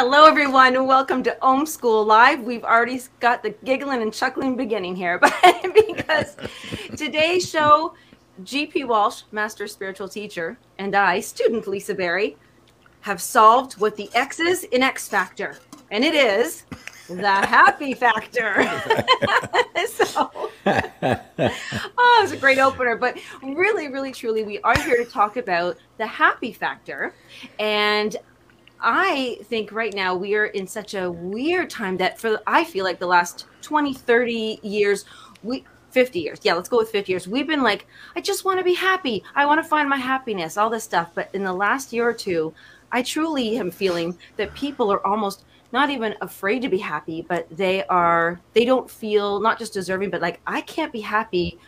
Hello, everyone, welcome to Om School Live. We've already got the giggling and chuckling beginning here, but because today's show, GP Walsh, Master Spiritual Teacher, and I, student Lisa Berry, have solved what the X is in X Factor, and it is the happy factor. so, oh, it's a great opener. But really, really, truly, we are here to talk about the happy factor. And I think right now we are in such a weird time that for I feel like the last 20, 30 years, we 50 years. Yeah, let's go with 50 years. We've been like, I just want to be happy. I want to find my happiness, all this stuff. But in the last year or two, I truly am feeling that people are almost not even afraid to be happy, but they are, they don't feel not just deserving, but like, I can't be happy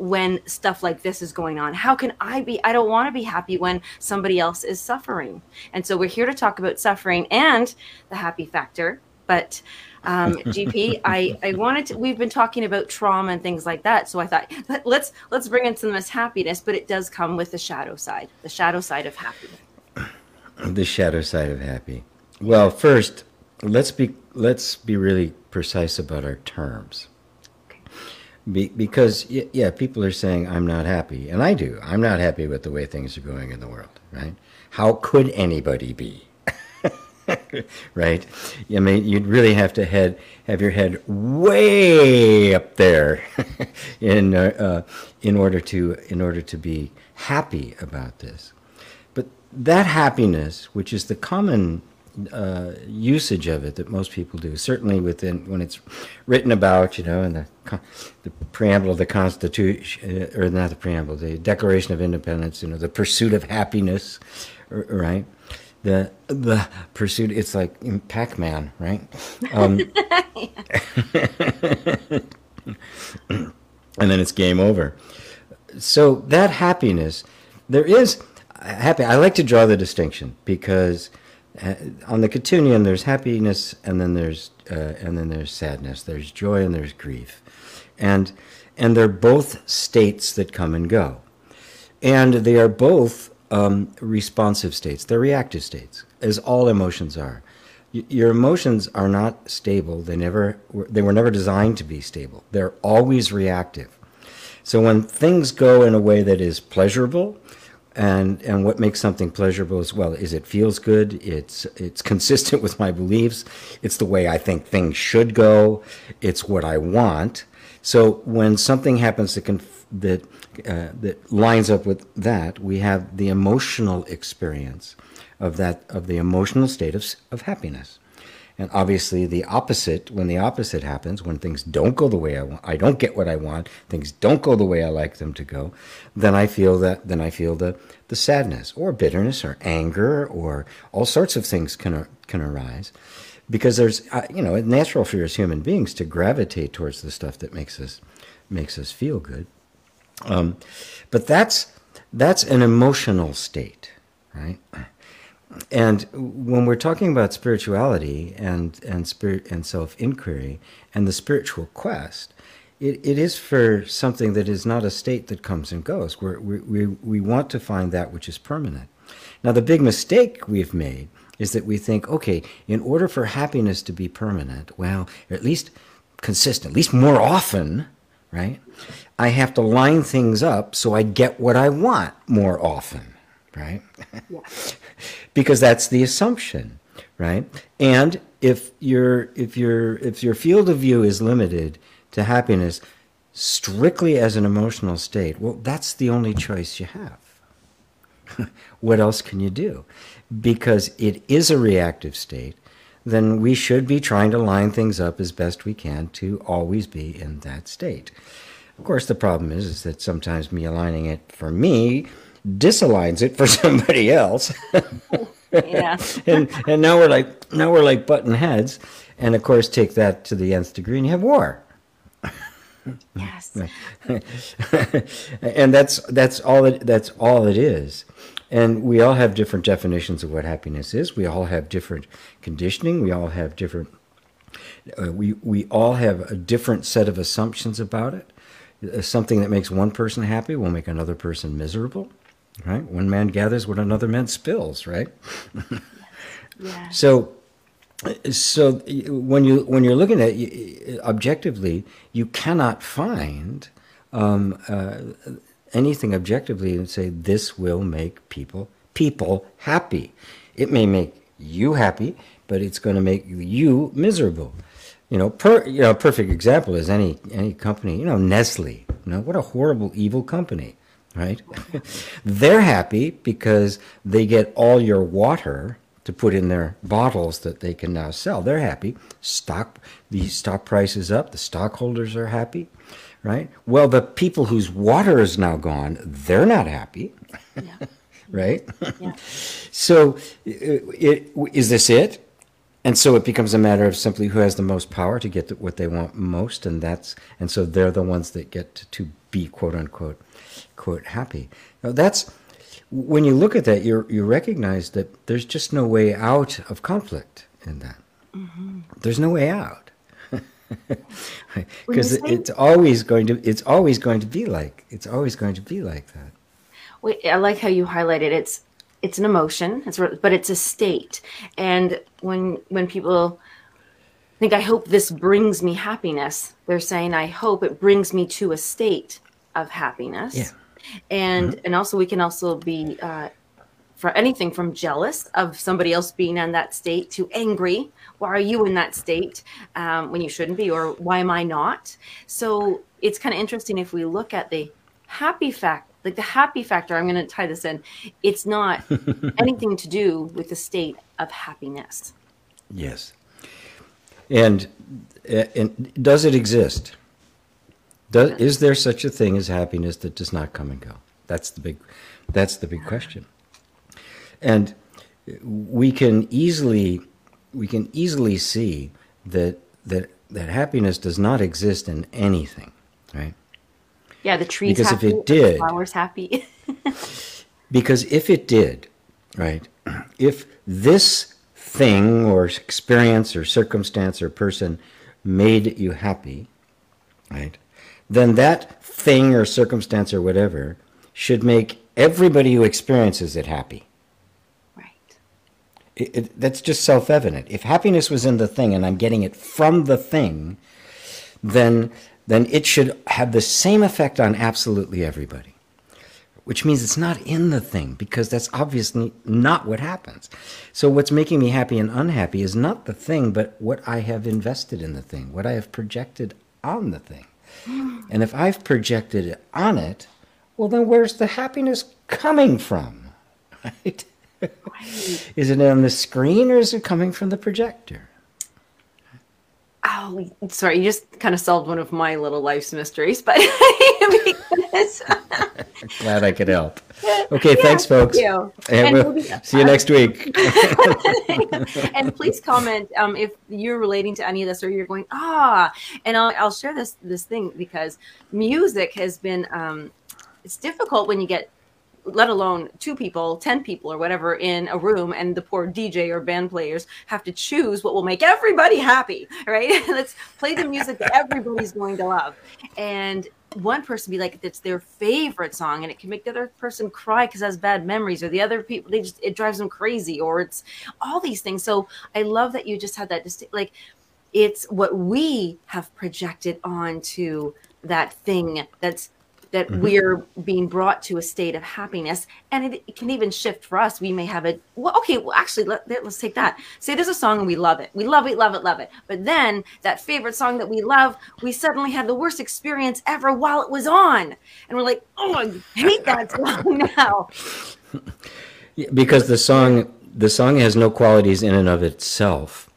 when stuff like this is going on? How can I be? I don't want to be happy when somebody else is suffering. And so we're here to talk about suffering and the happy factor. But um, GP, I, I wanted to. We've been talking about trauma and things like that, so I thought let, let's let's bring in some of this happiness, but it does come with the shadow side, the shadow side of happiness. The shadow side of happy. Well, first, let's be let's be really precise about our terms. Be, because yeah, people are saying I'm not happy, and I do. I'm not happy with the way things are going in the world. Right? How could anybody be? right? I mean, you'd really have to head have your head way up there in uh, uh, in order to in order to be happy about this. But that happiness, which is the common uh, usage of it that most people do. Certainly, within when it's written about, you know, in the the preamble of the Constitution, uh, or not the preamble, the Declaration of Independence. You know, the pursuit of happiness, right? The the pursuit. It's like Pac Man, right? Um, and then it's game over. So that happiness, there is happy. I like to draw the distinction because on the Kitunian, there's happiness, and then there's uh, and then there's sadness. There's joy and there's grief, and and they're both states that come and go, and they are both um, responsive states. They're reactive states, as all emotions are. Y- your emotions are not stable. They never they were never designed to be stable. They're always reactive. So when things go in a way that is pleasurable, and and what makes something pleasurable as well is it feels good it's it's consistent with my beliefs it's the way i think things should go it's what i want. So when something happens that can that uh, that lines up with that we have the emotional experience of that of the emotional state of, of happiness and obviously, the opposite, when the opposite happens, when things don't go the way I want, I don't get what I want, things don't go the way I like them to go, then I feel that, then I feel the, the sadness or bitterness or anger or all sorts of things can, can arise. Because there's, uh, you know, it's natural for us human beings to gravitate towards the stuff that makes us, makes us feel good. Um, but that's, that's an emotional state, right? And when we're talking about spirituality and and spirit and self inquiry and the spiritual quest, it, it is for something that is not a state that comes and goes. We're, we we we want to find that which is permanent. Now, the big mistake we've made is that we think, okay, in order for happiness to be permanent, well, at least consistent, at least more often, right? I have to line things up so I get what I want more often, right? Yeah. because that's the assumption, right? And if your if your if your field of view is limited to happiness strictly as an emotional state, well, that's the only choice you have. what else can you do? Because it is a reactive state, then we should be trying to line things up as best we can to always be in that state. Of course, the problem is, is that sometimes me aligning it for me disaligns it for somebody else. yeah. and and now we're like now we're like button heads, and of course take that to the nth degree, and you have war. yes. and that's that's all it that's all it is. And we all have different definitions of what happiness is. We all have different conditioning. We all have different. Uh, we we all have a different set of assumptions about it. Uh, something that makes one person happy will make another person miserable right? One man gathers what another man spills, right? yeah. So, so when you when you're looking at it objectively, you cannot find um, uh, anything objectively and say this will make people people happy. It may make you happy, but it's going to make you miserable. You know, per, you know, perfect example is any any company. You know, Nestle. You know, what a horrible, evil company, right? They're happy because they get all your water to put in their bottles that they can now sell. They're happy. Stock the stock price is up. The stockholders are happy, right? Well, the people whose water is now gone, they're not happy. Yeah. right? Yeah. so, it, it, is this it? And so it becomes a matter of simply who has the most power to get what they want most, and that's and so they're the ones that get to, to be quote unquote quote happy. Now that's when you look at that, you you recognize that there's just no way out of conflict in that. Mm-hmm. There's no way out because it, it's always going to it's always going to be like it's always going to be like that. Wait, I like how you highlighted it's it's an emotion, it's but it's a state, and when when people think I hope this brings me happiness, they're saying I hope it brings me to a state of happiness. Yeah and mm-hmm. and also we can also be uh, for anything from jealous of somebody else being in that state to angry. Why are you in that state um, when you shouldn't be or why am i not? So it's kind of interesting if we look at the happy fact like the happy factor i'm going to tie this in it's not anything to do with the state of happiness. Yes. And and does it exist does, is there such a thing as happiness that does not come and go? That's the big, that's the big question. And we can easily, we can easily see that that that happiness does not exist in anything, right? Yeah, the trees because happy, if it did, flowers happy. because if it did, right? If this thing or experience or circumstance or person made you happy, right? Then that thing or circumstance or whatever should make everybody who experiences it happy. Right. It, it, that's just self evident. If happiness was in the thing and I'm getting it from the thing, then, then it should have the same effect on absolutely everybody. Which means it's not in the thing because that's obviously not what happens. So, what's making me happy and unhappy is not the thing, but what I have invested in the thing, what I have projected on the thing. And if I've projected it on it, well, then where's the happiness coming from? Right? right. is it on the screen or is it coming from the projector? Oh, sorry, you just kind of solved one of my little life's mysteries, but glad I could help. Okay, yeah, thanks, folks. You. And, and we'll see you next week. and please comment um, if you're relating to any of this, or you're going ah. And I'll, I'll share this this thing because music has been um, it's difficult when you get let alone two people, 10 people, or whatever in a room, and the poor DJ or band players have to choose what will make everybody happy, right? Let's play the music that everybody's going to love. And one person be like, it's their favorite song, and it can make the other person cry because has bad memories, or the other people, they just, it drives them crazy, or it's all these things. So I love that you just had that distinct, like, it's what we have projected onto that thing that's that mm-hmm. we're being brought to a state of happiness. And it, it, can even shift for us. We may have it well okay well actually let, us take that. Say there's a song and we love it. We love it love it love it. But then that favorite song that we love we suddenly had the worst experience ever while it was on. And we're like oh i hate that song now. Because the song the song has no qualities in and of itself.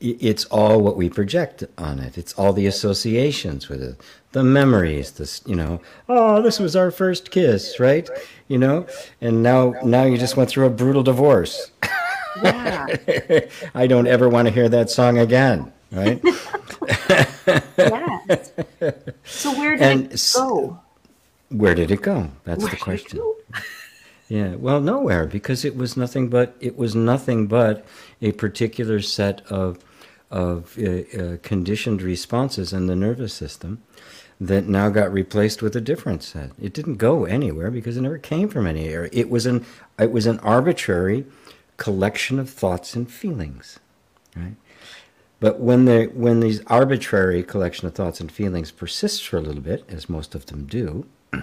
It's all what we project on it. It's all the associations with it, the memories. This, you know, oh, this was our first kiss, right? You know, and now now you just went through a brutal divorce. Yeah. I don't ever want to hear that song again, right? yes. So where did and it go? Where did it go? That's where the question. Yeah, well, nowhere because it was nothing but it was nothing but a particular set of of uh, uh, conditioned responses in the nervous system that now got replaced with a different set. It didn't go anywhere because it never came from anywhere. It was an it was an arbitrary collection of thoughts and feelings, right? But when they when these arbitrary collection of thoughts and feelings persists for a little bit, as most of them do,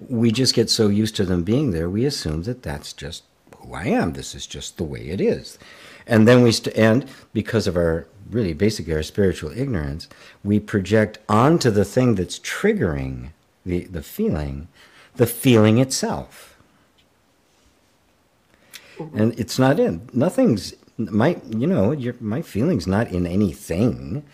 we just get so used to them being there, we assume that that's just who I am. This is just the way it is. And then we st- and because of our really basically our spiritual ignorance, we project onto the thing that's triggering the, the feeling, the feeling itself. Mm-hmm. And it's not in nothing's my you know your my feeling's not in anything.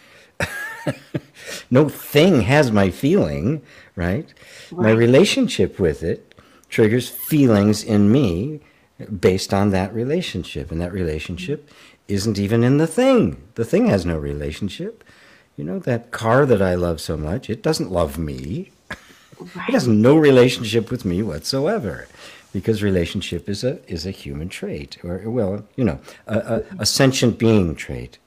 no thing has my feeling, right? right? My relationship with it triggers feelings in me based on that relationship, and that relationship isn't even in the thing. The thing has no relationship. You know, that car that I love so much, it doesn't love me. Right. It has no relationship with me whatsoever. Because relationship is a is a human trait, or well, you know, a, a, a sentient being trait,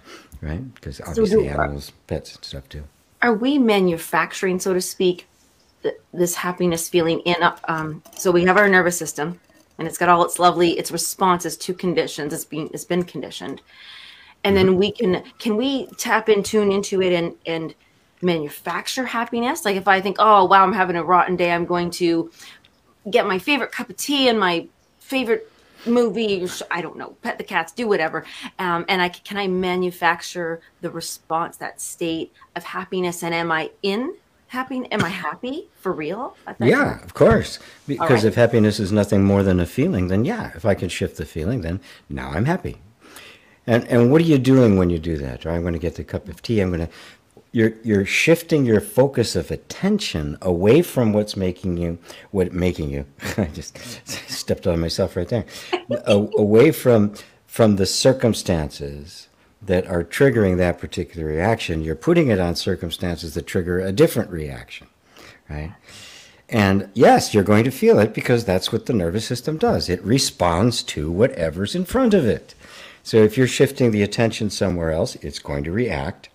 right? Because obviously so animals, pets, and stuff too. Are we manufacturing, so to speak, th- this happiness feeling in? Um, so we have our nervous system, and it's got all its lovely its responses to conditions it's been it's been conditioned. And then we can can we tap in tune into it and and manufacture happiness? Like if i think oh wow i'm having a rotten day i'm going to get my favorite cup of tea and my favorite movie i don't know pet the cats do whatever. Um, and i can i manufacture the response that state of happiness and am i in happy am i happy for real? Yeah of course. Because right. if happiness is nothing more than a feeling then yeah if i can shift the feeling then now i'm happy. And and what are you doing when you do that i'm going to get the cup of tea i'm going to you're you're shifting your focus of attention away from what's making you what making you i just stepped on myself right there away from from the circumstances that are triggering that particular reaction, you're putting it on circumstances that trigger a different reaction, right? And yes, you're going to feel it because that's what the nervous system does. It responds to whatever's in front of it. So if you're shifting the attention somewhere else, it's going to react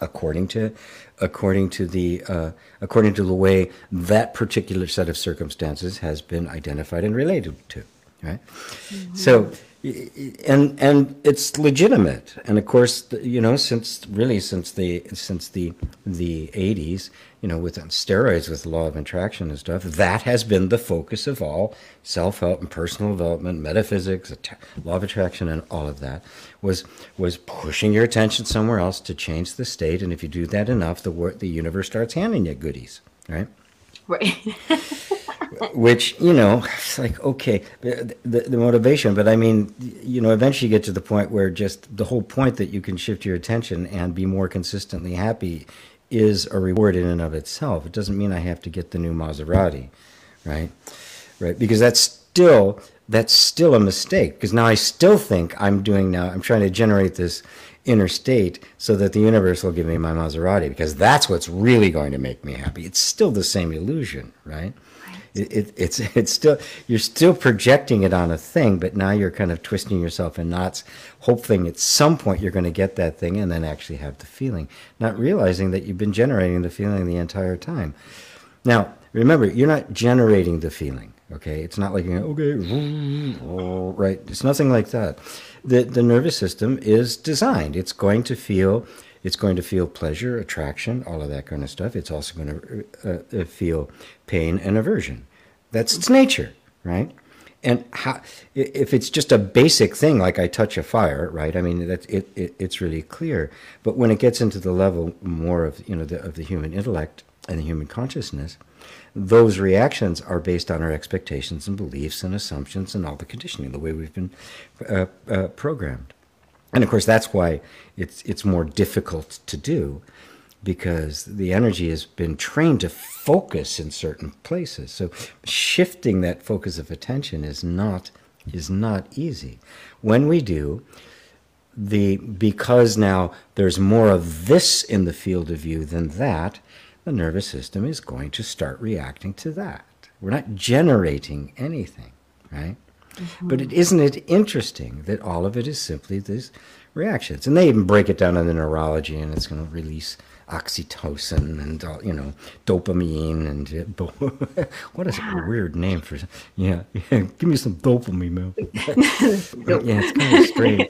according to according to the uh, according to the way that particular set of circumstances has been identified and related to. Right. Mm-hmm. So and and it's legitimate. And of course you know since really since the since the the 80s you know with steroids with the law of attraction and stuff that has been the focus of all self-help and personal development metaphysics law of attraction and all of that was was pushing your attention somewhere else to change the state. And if you do that enough the the universe starts handing you goodies right? Right which you know it's like okay the, the, motivation but i mean you know eventually you get to the point where just the whole point that you can shift your attention and be more consistently happy is a reward in and of itself. It doesn't mean i have to get the new maserati right? Right because that's still that's still a mistake because now i still think i'm doing now i'm trying to generate this inner state so that the universe will give me my maserati because that's what's really going to make me happy. It's still the same illusion right it, it, it's it's still you're still projecting it on a thing, but now you're kind of twisting yourself in knots, hoping at some point you're going to get that thing and then actually have the feeling, not realizing that you've been generating the feeling the entire time. Now, remember, you're not generating the feeling. Okay, it's not like okay, right. It's nothing like that. The the nervous system is designed. It's going to feel it's going to feel pleasure, attraction, all of that kind of stuff. It's also going to uh, uh, feel pain and aversion. That's its nature, right? And how, if it's just a basic thing like I touch a fire, right? I mean, it, it, it's really clear. But when it gets into the level more of you know the, of the human intellect and the human consciousness, those reactions are based on our expectations and beliefs and assumptions and all the conditioning, the way we've been uh, uh, programmed and of course that's why it's it's more difficult to do because the energy has been trained to focus in certain places. So shifting that focus of attention is not is not easy. When we do the because now there's more of this in the field of view than that the nervous system is going to start reacting to that. We're not generating anything right Mm-hmm. But it isn't it interesting that all of it is simply these reactions, and they even break it down in the neurology, and it's going to release oxytocin and uh, you know dopamine and uh, what is a weird name for yeah, yeah give me some dopamine man yeah it's kind of strange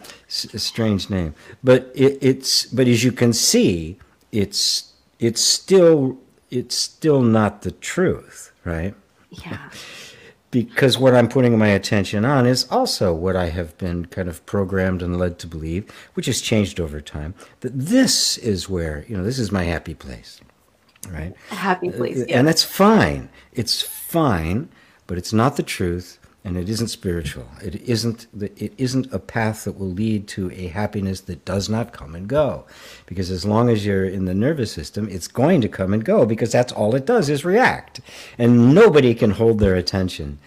a strange name. But it, it's but as you can see it's it's still it's still not the truth right? Yeah because what I'm putting my attention on is also what I have been kind of programmed and led to believe, which has changed over time, that this is where, you know, this is my happy place, right? A happy uh, place. Yeah. and that's fine. It's fine, but it's not the truth and it isn't spiritual. It isn't it isn't a path that will lead to a happiness that does not come and go, because as long as you're in the nervous system, it's going to come and go because that's all it does is react, and nobody can hold their attention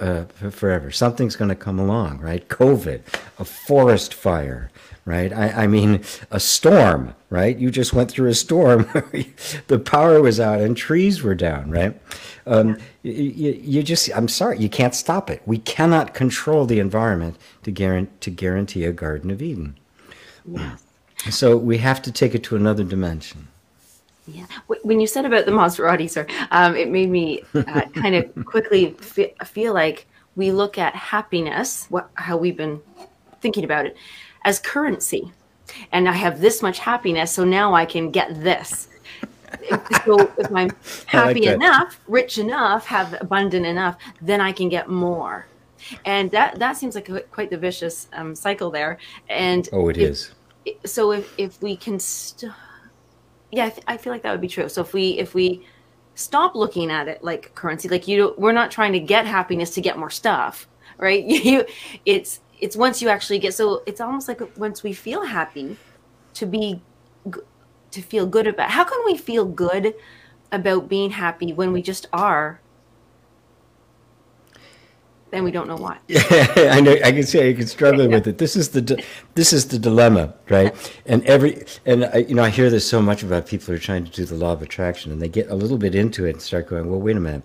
uh, forever. Something's going to come along, right? COVID, a forest fire, right? I, I, mean, a storm, right? You just went through a storm. the power was out and trees were down, right? Um, you, you, just, I'm sorry, you can't stop it. We cannot control the environment to, guarantee, to guarantee a Garden of Eden. So we have to take it to another dimension. Yeah. When you said about the Maserati, sir, um, it made me uh, kind of quickly feel like we look at happiness, what, how we've been thinking about it, as currency. And I have this much happiness, so now I can get this. so if I'm happy like enough, rich enough, have abundant enough, then I can get more. And that that seems like a, quite the vicious um, cycle there. And oh, it if, is. So if if we can, st- yeah, I, th- I feel like that would be true. So if we if we stop looking at it like currency, like you, we're not trying to get happiness to get more stuff, right? You, it's it's once you actually get so it's almost like once we feel happy to be to feel good about how can we feel good about being happy when we just are? Then we don't know why. Yeah i know i can say you can struggle yeah. with it. This is the this is the dilemma right? And every and I, you know i hear this so much about people who are trying to do the law of attraction and they get a little bit into it and start going well wait a minute.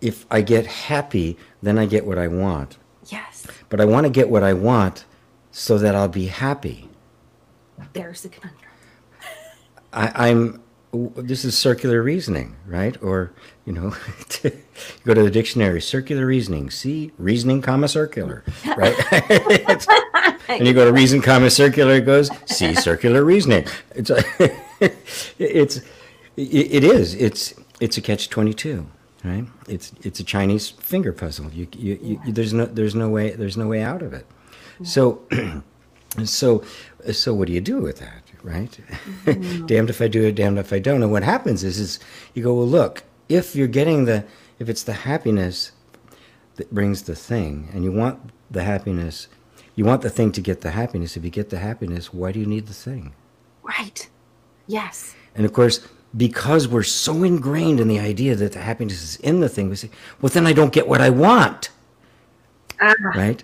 If i get happy then i get what i want. Yes. But I want to get what I want so that I'll be happy. There's the conundrum. I, am this is circular reasoning, right? Or, you know, you go to the dictionary, circular reasoning, see, reasoning, comma, circular, right? and you go to reason, comma, circular, it goes, see, circular reasoning. It's, it's, it is, it's, it's a catch 22 right? It's it's a Chinese finger puzzle. You, you, you, there's no there's no way there's no way out of it. So so so what do you do with that, right? Mm-hmm. damned if I do it, damned if I don't. And what happens is is you go, well, look, if you're getting the if it's the happiness that brings the thing, and you want the happiness, you want the thing to get the happiness. If you get the happiness, why do you need the thing? Right. Yes. And of course, because we're so ingrained in the idea that the happiness is in the thing, we say, well, then I don't get what I want. Ah, right?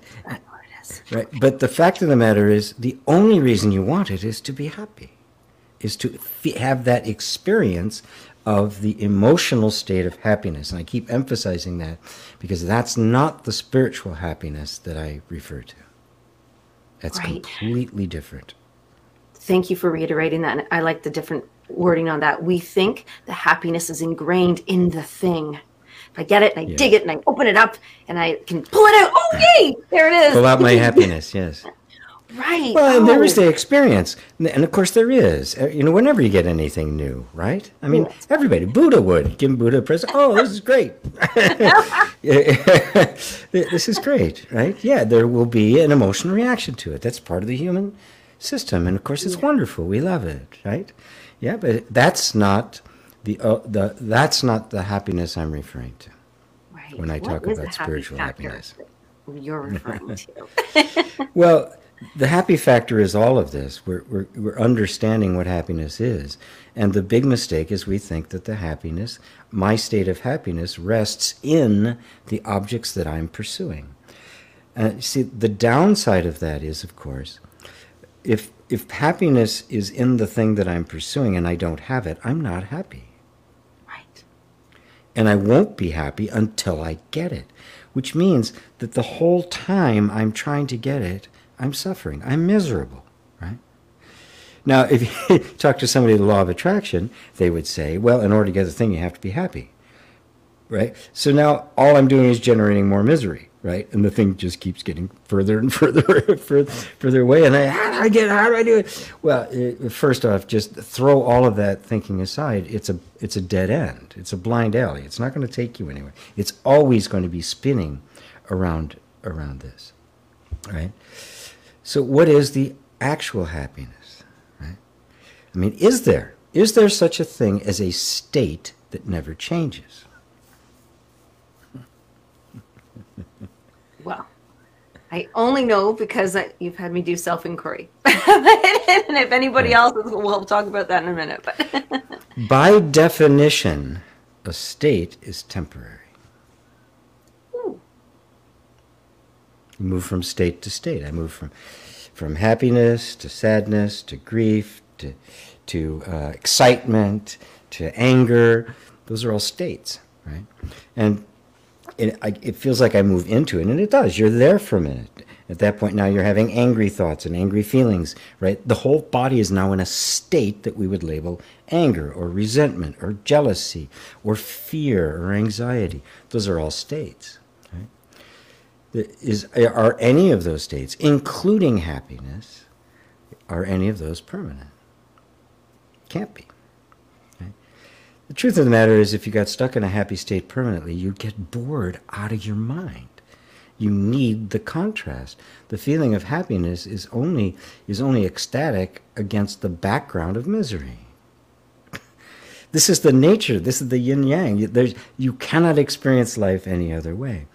Right. But the fact of the matter is, the only reason you want it is to be happy, is to have that experience of the emotional state of happiness. And I keep emphasizing that because that's not the spiritual happiness that I refer to. That's right. completely different. Thank you for reiterating that. I like the different wording on that. We think the happiness is ingrained in the thing. If I get it and I yeah. dig it and I open it up and I can pull it out, oh yay, there it is. Pull out my happiness, yes. Right. Well, oh. there is oh. the experience, and of course there is. Uh, you know, whenever you get anything new, right? I mean, yes. everybody. Buddha would give Buddha a present. Oh, this is great. this is great, right? Yeah, there will be an emotional reaction to it. That's part of the human system, and of course, it's yeah. wonderful. We love it, right? Yeah, but that's not the uh, the that's not the happiness I'm referring to. Right. When I talk about spiritual happiness. You're referring to. well, the happy factor is all of this. We're, we're, we're understanding what happiness is. And the big mistake is we think that the happiness, my state of happiness, rests in the objects that I'm pursuing. Uh, see, the downside of that is, of course, if if happiness is in the thing that I'm pursuing and I don't have it, I'm not happy. Right. And I won't be happy until I get it, which means that the whole time I'm trying to get it, I'm suffering. I'm miserable, right? Now, if you talk to somebody the law of attraction, they would say, well, in order to get the thing, you have to be happy. Right? So now all I'm doing is generating more misery, right? And the thing just keeps getting further and further, further, further away. And I, how do I get, how do I do it? Well, it, first off, just throw all of that thinking aside. It's a, it's a dead end. It's a blind alley. It's not going to take you anywhere. It's always going to be spinning around, around this, right? So what is the actual happiness? Right? I mean, is there? Is there such a thing as a state that never changes? Well, I only know because I, you've had me do self inquiry. and if anybody else, we'll talk about that in a minute. But By definition, a state is temporary. Ooh. You move from state to state. I move from, from happiness to sadness to grief to, to uh, excitement, to anger. Those are all states, right? And it, I, it feels like I move into it, and it does. You're there for a minute. At that point, now you're having angry thoughts and angry feelings, right? The whole body is now in a state that we would label anger or resentment or jealousy or fear or anxiety. Those are all states. Right? Is, are any of those states, including happiness, are any of those permanent? Can't be. The truth of the matter is, if you got stuck in a happy state permanently, you'd get bored out of your mind. You need the contrast. The feeling of happiness is only is only ecstatic against the background of misery. this is the nature. This is the yin yang. You cannot experience life any other way.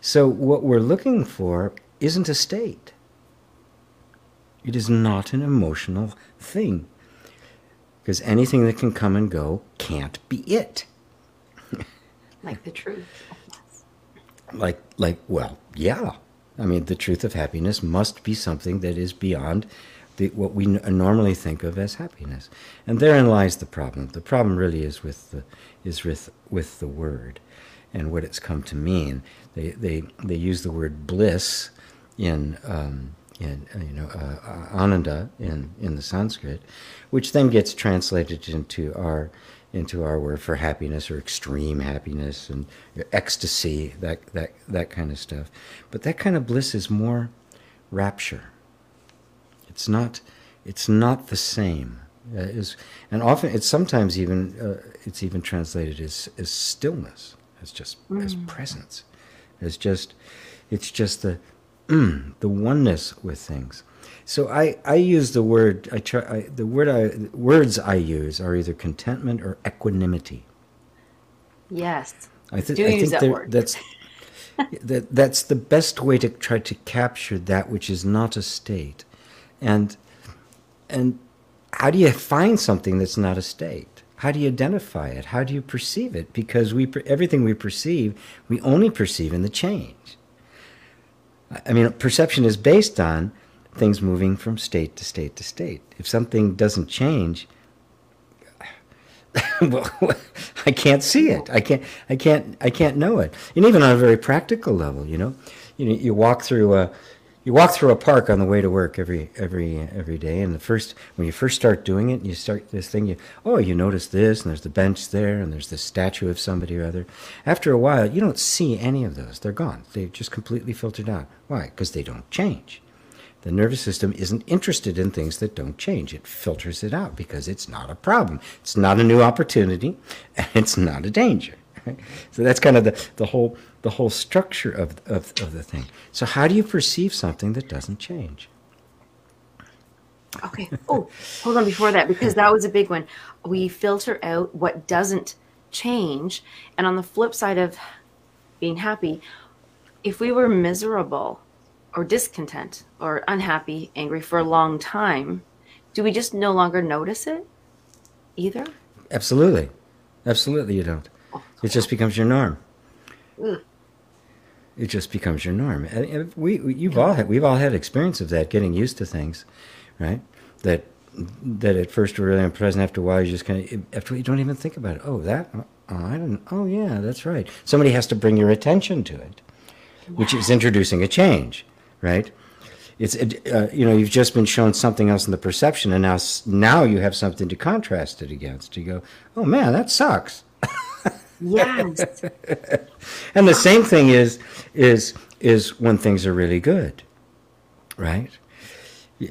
So what we're looking for isn't a state. It is not an emotional thing because anything that can come and go can't be it. like the truth. Like, like, well, yeah. I mean, the truth of happiness must be something that is beyond the, what we normally think of as happiness, and therein lies the problem. The problem really is with the is with with the word, and what it's come to mean. They they they use the word bliss in um, in you know uh, ananda in in the Sanskrit, which then gets translated into our into our word for happiness or extreme happiness and ecstasy that that that kind of stuff. But that kind of bliss is more rapture. It's not it's not the same. Uh, is and often it's sometimes even uh, it's even translated as as stillness, as just mm. as presence, as just it's just the the oneness with things. So I, I use the word I try I, the word I words I use are either contentment or equanimity. Yes. I, th- I think that that's that that's the best way to try to capture that which is not a state, and and how do you find something that's not a state? How do you identify it? How do you perceive it? Because we everything we perceive, we only perceive in the change. I mean, perception is based on things moving from state to state to state. If something doesn't change, well, I can't see it. I can't. I can't. I can't know it. And even on a very practical level, you know, you know, you walk through a, you walk through a park on the way to work every every every day. And the first when you first start doing it, you start this thing. You oh, you notice this, and there's the bench there, and there's the statue of somebody or other. After a while, you don't see any of those. They're gone. They've just completely filtered out. Why? Because they don't change. The nervous system isn't interested in things that don't change. It filters it out because it's not a problem. It's not a new opportunity, and it's not a danger. So that's kind of the, the whole the whole structure of, of, of the thing. So how do you perceive something that doesn't change? Okay. Oh, hold on before that, because that was a big one. We filter out what doesn't change. And on the flip side of being happy, if we were miserable or discontent or unhappy, angry for a long time, do we just no longer notice it either? Absolutely. Absolutely, you don't. It just becomes your norm. Ugh. It just becomes your norm. And we, you've all had, we've all had experience of that, getting used to things, right? That that at first were really unpleasant. After a while, you just kind of after you don't even think about it. Oh, that. Oh, I didn't. Oh, yeah, that's right. Somebody has to bring your attention to it, which is introducing a change right? it's uh, you know you've just been shown something else in the perception, and now now you have something to contrast it against. You go, oh man, that sucks. Yes. and the same thing is is is when things are really good, right?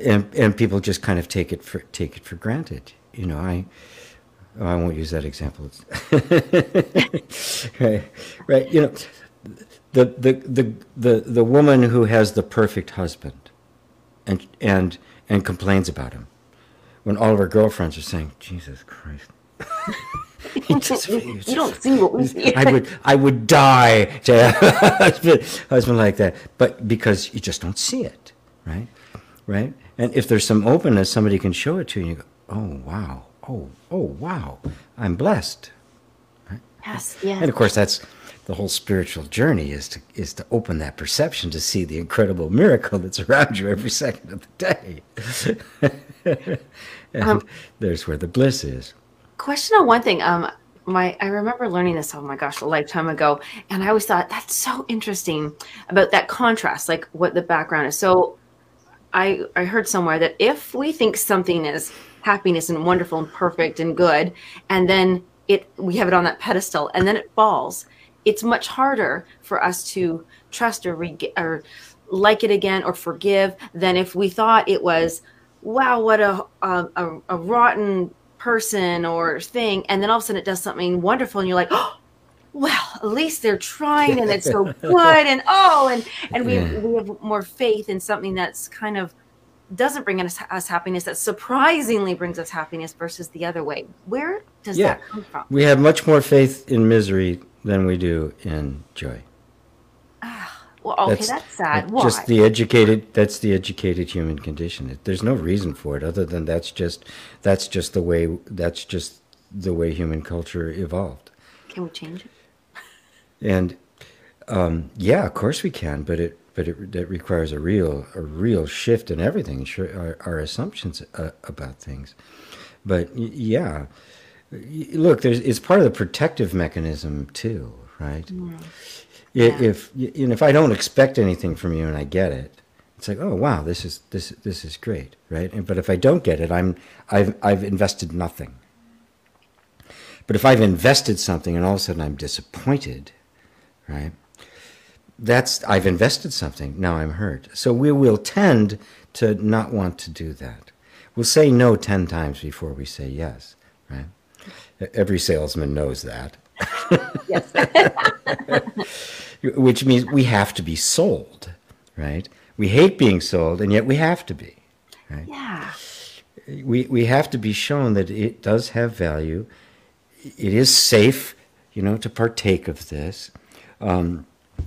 And and people just kind of take it for take it for granted. You know, I oh, I won't use that example. right, right. You know, the, the the the the woman who has the perfect husband, and and and complains about him, when all of her girlfriends are saying, "Jesus Christ." you don't see what we see. I would, I would die to have a husband, husband like that, but because you just don't see it, right? Right? And if there's some openness, somebody can show it to you, and you go, "Oh wow, oh oh wow, I'm blessed." Right? Yes, yes. And of course, that's the whole spiritual journey is to is to open that perception to see the incredible miracle that's around you every second of the day. and um, there's where the bliss is question on one thing. Um, my I remember learning this. Oh my gosh, a lifetime ago, and I always thought that's so interesting about that contrast, like what the background is. So, I I heard somewhere that if we think something is happiness and wonderful and perfect and good, and then it we have it on that pedestal, and then it falls, it's much harder for us to trust or or like it again or forgive than if we thought it was wow what a a, a rotten person or thing and then all of a sudden it does something wonderful and you're like oh well at least they're trying and it's so good and oh and and we, yeah. we have more faith in something that's kind of doesn't bring us, us happiness that surprisingly brings us happiness versus the other way where does yeah. that come from we have much more faith in misery than we do in joy well, okay, that's, that's sad. Why? Just the educated. That's the educated human condition. There's no reason for it other than that's just that's just the way that's just the way human culture evolved. Can we change it? And um, yeah, of course we can, but it but it that requires a real a real shift in everything, our, our assumptions uh, about things. But yeah, look, there's it's part of the protective mechanism too, right? Mm. Yeah. If you know, if I don't expect anything from you and I get it, it's like, oh wow, this is this this is great, right? And, but if I don't get it, I'm I've I've invested nothing. But if I've invested something and all of a sudden I'm disappointed, right? That's I've invested something. Now I'm hurt. So we will tend to not want to do that. We'll say no ten times before we say yes, right? Every salesman knows that. Yes. Which means we have to be sold, right? We hate being sold, and yet we have to be, right? Yeah. We, we have to be shown that it does have value. It is safe, you know, to partake of this. Um,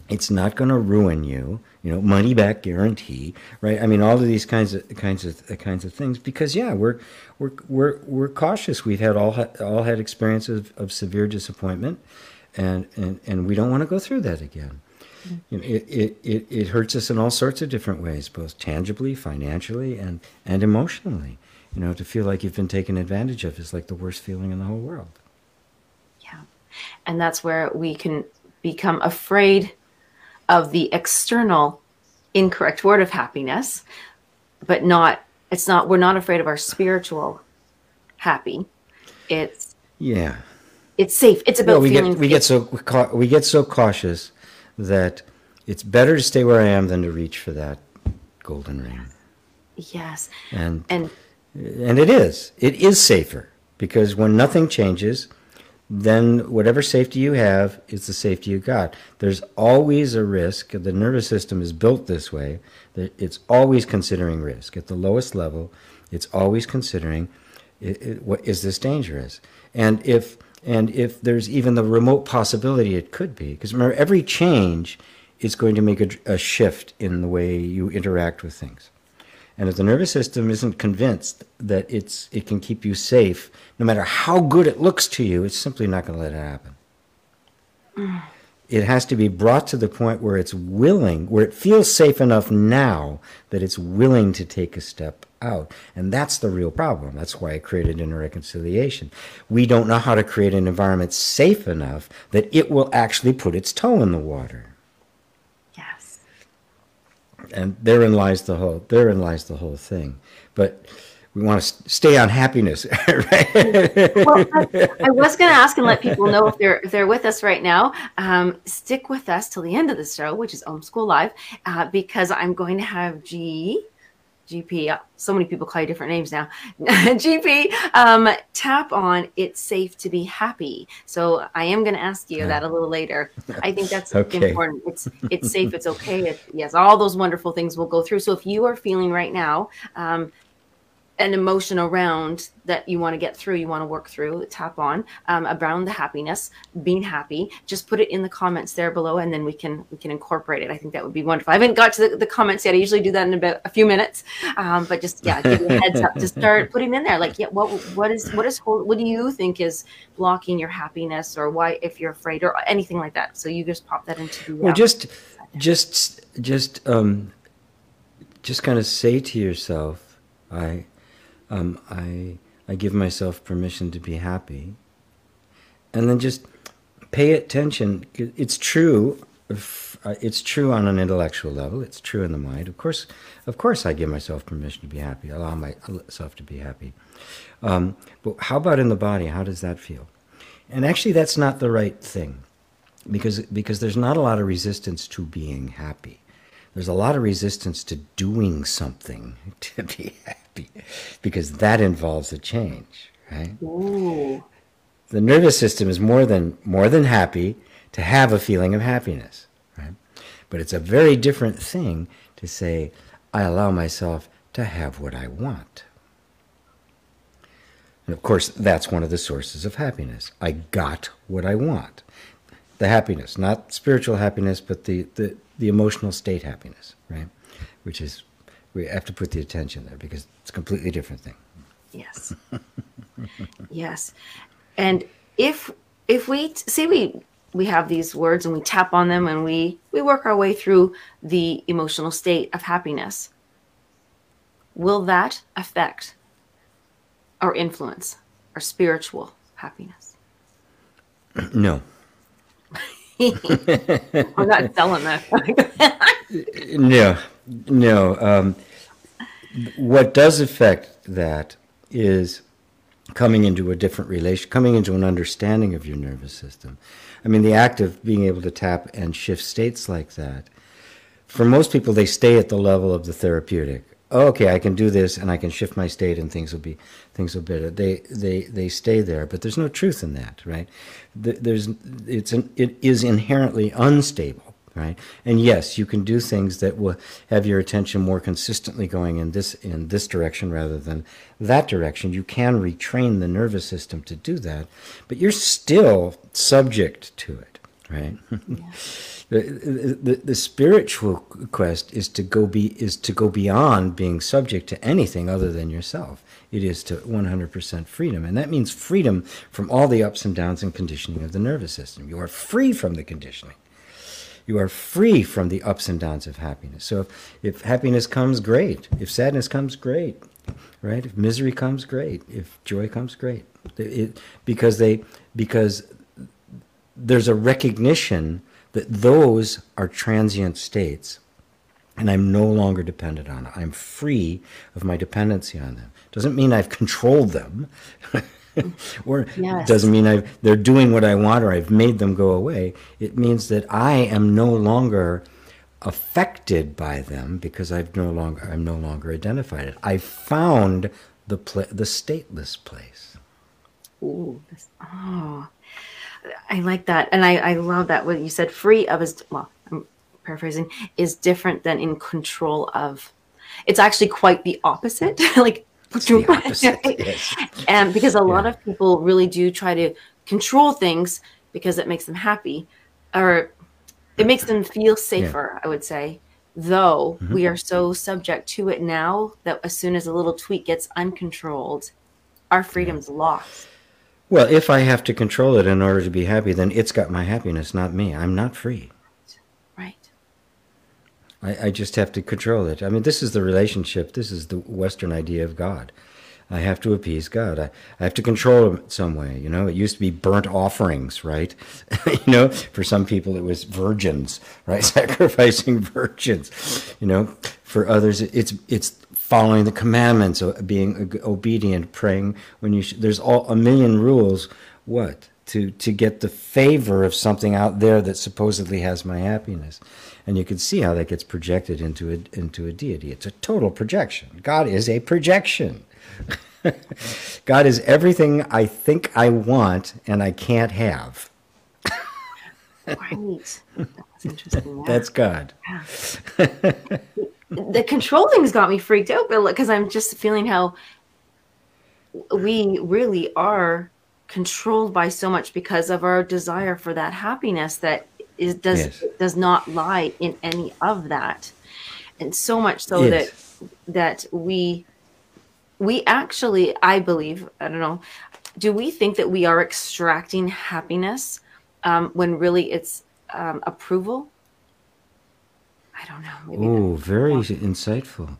it's not going to ruin you you know money back guarantee right? I mean all of these kinds of kinds of kinds of things. Because yeah we're we're we're, we're cautious. We've had all all had experiences of, of severe disappointment and, and and we don't want to go through that again. Mm-hmm. you know, it, it, it, it hurts us in all sorts of different ways both tangibly financially and and emotionally. You know to feel like you've been taken advantage of is like the worst feeling in the whole world. Yeah. And that's where we can become afraid of the external incorrect word of happiness, but not it's not we're not afraid of our spiritual happy. It's yeah. It's safe. It's about well, we feeling get we get so we get so cautious that it's better to stay where I am than to reach for that golden ring. Yes. And and and it is. It is safer because when nothing changes, then whatever safety you have is the safety you got. There's always a risk. The nervous system is built this way that it's always considering risk. At the lowest level, it's always considering it, it, what is this dangerous? And if and if there's even the remote possibility it could be, because remember every change is going to make a, a shift in the way you interact with things. And if the nervous system isn't convinced that it's it can keep you safe, no matter how good it looks to you, it's simply not going to let it happen. It has to be brought to the point where it's willing, where it feels safe enough now that it's willing to take a step out. And that's the real problem. That's why I created inner reconciliation. We don't know how to create an environment safe enough that it will actually put its toe in the water. And therein lies the whole therein lies the whole thing. But we want to stay on happiness. right? well, I, was going to ask and let people know if they're if they're with us right now. Um, stick with us till the end of the show, which is Om School Live, uh, because I'm going to have G. GP, uh, so many people call you different names now. GP, um, tap on it's safe to be happy. So I am going to ask you that a little later. I think that's okay. important. It's it's safe. It's okay. It, yes, all those wonderful things will go through. So if you are feeling right now um, an emotion around that you want to get through, you want to work through, tap on um, around the happiness, being happy. Just put it in the comments there below, and then we can we can incorporate it. I think that would be wonderful. I haven't got to the, the comments yet. I usually do that in about a few minutes, um, but just yeah, give you a heads up to start putting in there. Like, yeah, what what is what is what do you think is blocking your happiness, or why if you're afraid, or anything like that. So you just pop that into the well, just just just um, just kind of say to yourself, I um, I I give myself permission to be happy, and then just pay attention. It's true. Uh, it's true on an intellectual level. It's true in the mind. Of course, of course, I give myself permission to be happy. Allow myself to be happy. Um, but how about in the body? How does that feel? And actually, that's not the right thing, because because there's not a lot of resistance to being happy. There's a lot of resistance to doing something to be happy because that involves a change, right? Ooh. The nervous system is more than more than happy to have a feeling of happiness, right? But it's a very different thing to say, I allow myself to have what I want. And of course, that's one of the sources of happiness. I got what I want. The happiness, not spiritual happiness, but the, the, the emotional state happiness, right? Which is we have to put the attention there because it's a completely different thing. Yes. yes. And if if we see we we have these words and we tap on them and we we work our way through the emotional state of happiness, will that affect or influence our spiritual happiness? No. I'm not selling that. no, no. Um, what does affect that is coming into a different relation, coming into an understanding of your nervous system. I mean, the act of being able to tap and shift states like that, for most people, they stay at the level of the therapeutic. Oh, okay, I can do this, and I can shift my state, and things will be things will be better. They they they stay there, but there's no truth in that, right? There's it's an, it is inherently unstable right? And yes, you can do things that will have your attention more consistently going in this in this direction rather than that direction. You can retrain the nervous system to do that, but you're still subject to it, right? Yeah. the, the, the spiritual quest is to go be is to go beyond being subject to anything other than yourself. It is to 100% freedom, and that means freedom from all the ups and downs and conditioning of the nervous system. You are free from the conditioning you are free from the ups and downs of happiness. So if, if happiness comes, great. If sadness comes, great. Right? If misery comes, great. If joy comes, great. It, because they because there's a recognition that those are transient states and I'm no longer dependent on it. I'm free of my dependency on them. Doesn't mean I've controlled them. or yes. doesn't mean I they're doing what I want or I've made them go away. It means that I am no longer affected by them because I've no longer I'm no longer identified it. I found the pla- the stateless place. Ooh, this, oh, I like that, and I I love that what you said. Free of is well, I'm paraphrasing is different than in control of. It's actually quite the opposite. like yes. And because a yeah. lot of people really do try to control things because it makes them happy or it makes them feel safer, yeah. I would say. Though mm-hmm. we are so subject to it now that as soon as a little tweak gets uncontrolled, our freedom's yeah. lost. Well, if I have to control it in order to be happy, then it's got my happiness, not me. I'm not free. I, I just have to control it. I mean, this is the relationship. This is the Western idea of God. I have to appease God. I, I have to control him some way. You know, it used to be burnt offerings, right? you know, for some people it was virgins, right? Sacrificing virgins. You know, for others it's it's following the commandments, being obedient, praying when you. Sh- there's all a million rules. What to to get the favor of something out there that supposedly has my happiness, and you can see how that gets projected into a into a deity. It's a total projection. God is a projection. God is everything I think I want and I can't have. right. That's interesting. Yeah. That's God. Yeah. the control thing's got me freaked out, but because I'm just feeling how we really are controlled by so much because of our desire for that happiness that is does yes. does not lie in any of that and so much so yes. that that we we actually, I believe, I don't know, do we think that we are extracting happiness um, when really it's um, approval? I don't know. oh, very insightful.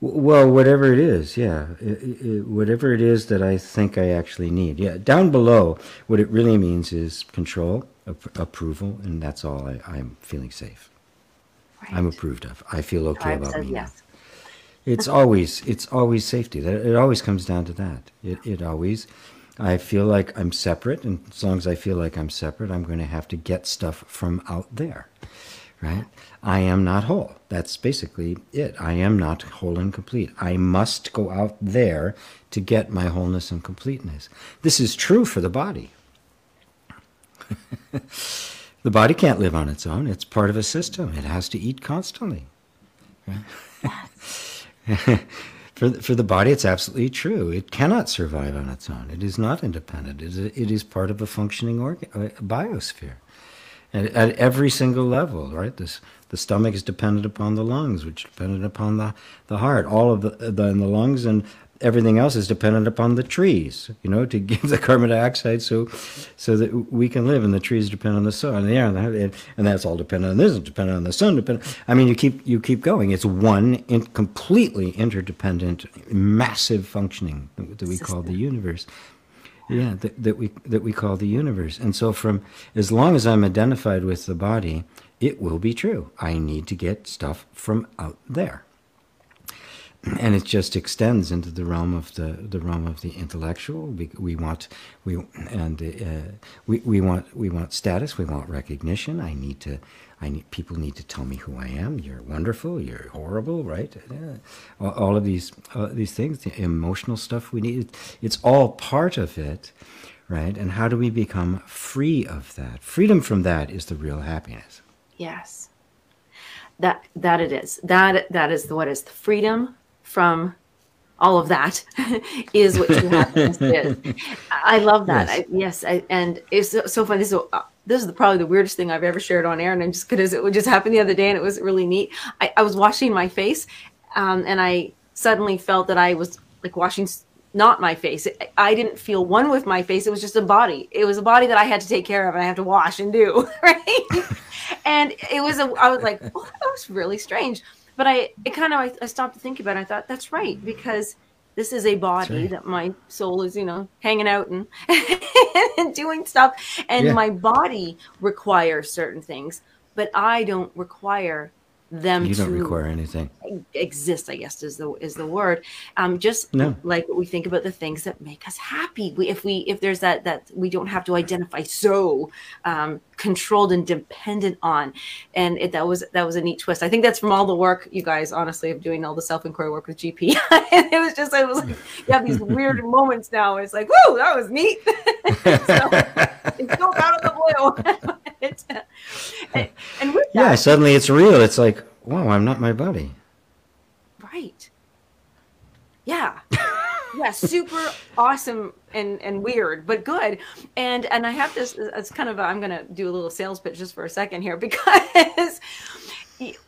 Well, whatever it is, yeah, it, it, whatever it is that I think I actually need. Yeah, down below, what it really means is control, ap- approval, and that's all I, am feeling safe. Right. I'm approved of. I feel okay about me. Yes. It's always it's always safety. That it always comes down to that. It it always. I feel like I'm separate, and as long as I feel like I'm separate, I'm going to have to get stuff from out there, right? I am not whole. That's basically it. I am not whole and complete. I must go out there to get my wholeness and completeness. This is true for the body. the body can't live on its own. It's part of a system. It has to eat constantly. For, for the body, it's absolutely true. It cannot survive on its own. It is not independent. It is, it is part of a functioning organ, a biosphere. And at every single level, right? This, the stomach is dependent upon the lungs, which dependent upon the, the heart. All of the, the, the lungs and everything else is dependent upon the trees, you know, to give the carbon dioxide so so that we can live. And the trees depend on the sun and the air, and, and that's all dependent on this, dependent on the sun. Dependent. I mean, you keep you keep going. It's one in, completely interdependent, massive functioning that, that we call the universe. Yeah, that, that we that we call the universe. And so, from as long as I'm identified with the body, it will be true. I need to get stuff from out there and it just extends into the realm of the, the realm of the intellectual. We, we want we and uh, we, we want we want status. We want recognition. I need to. I need people need to tell me who I am. You're wonderful. You're horrible, right? Yeah. All, all, of these uh, these things, the emotional stuff we need. It's all part of it, right? And how do we become free of that? Freedom from that is the real happiness. Yes. That that it is. That that is what is the freedom from all of that is what happiness is. I love that. Yes, I, yes I, and it's so, so fun. This is, uh, this is the, probably the weirdest thing I've ever shared on air, and I'm just because it just happened the other day, and it was really neat. I, I was washing my face, um, and I suddenly felt that I was like washing not my face. I didn't feel one with my face. It was just a body. It was a body that I had to take care of and I have to wash and do right. and it was a. I was like, oh, that was really strange but I it kind of I, I, stopped to think about it. I thought that's right because this is a body right. that my soul is you know hanging out and, and doing stuff, and yeah. my body requires certain things, but I don't require them you don't require anything exist i guess is the is the word um just no. like we think about the things that make us happy we, if we if there's that that we don't have to identify so um controlled and dependent on. And it, that was that was a neat twist. I think that's from all the work you guys honestly of doing all the self-inquiry work with gp it was just it was like you have these weird moments now it's like whoa that was neat. So, it's so out of the blue. Uh, and, and with that, yeah suddenly it's real. It's like wow i'm not my body right. Yeah yeah super awesome and and weird but good and and i have this it's kind of i am gonna do a little sales pitch just for a second here because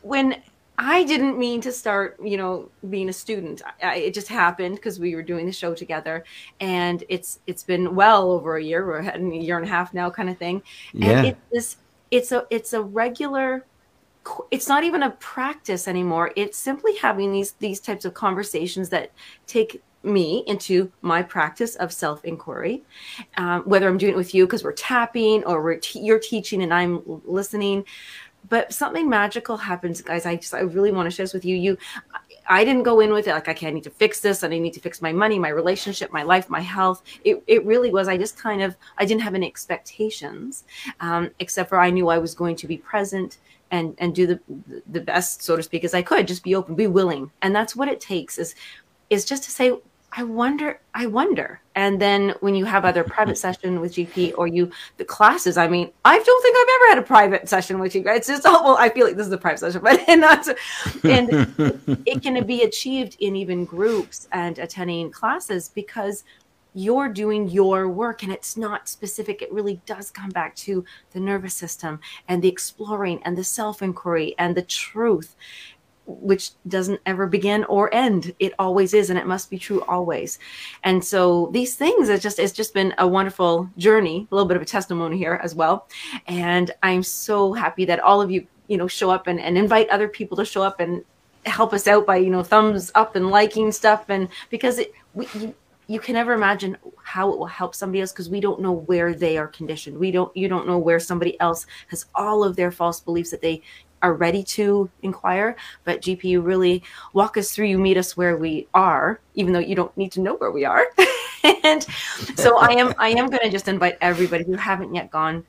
when I didn't mean to start, you know, being a student. I, it just happened because we were doing the show together, and it's it's been well over a year. We're a year and a half now, kind of thing. Yeah. And it's this, it's a it's a regular it's not even a practice anymore it's simply having these these types of conversations that take me into my practice of self inquiry, um, whether I'm doing it with you because we're tapping or we're you're teaching and I'm listening. But something magical happens, guys. I just I really want to share this with you. You, I didn't go in with it like okay, I need to fix this and I need to fix my money, my relationship, my life, my health. It it really was. I just kind of I didn't have any expectations, um, except for I knew I was going to be present and and do the the best so to speak as i could just be open be willing and that's what it takes is is just to say i wonder i wonder. And then when you have other private session with gp or you the classes i mean i don't think i've ever had a private session with you guys. it's just oh well i feel like this is a private session but not and it can be achieved in even groups and attending classes because you're doing your work and it's not specific. It really does come back to the nervous system and the exploring and the self inquiry and the truth which doesn't ever begin or end. It always is and it must be true always. And so these things it's just it's just been a wonderful journey a little bit of a testimony here as well. And i'm so happy that all of you you know show up and, and invite other people to show up and help us out by you know thumbs up and liking stuff. And because it we, you can never imagine how it will help somebody else because we don't know where they are conditioned. We don't you don't know where somebody else has all of their false beliefs that they are ready to inquire. But GP, you really walk us through, you meet us where we are, even though you don't need to know where we are. and so I am I am gonna just invite everybody who haven't yet gone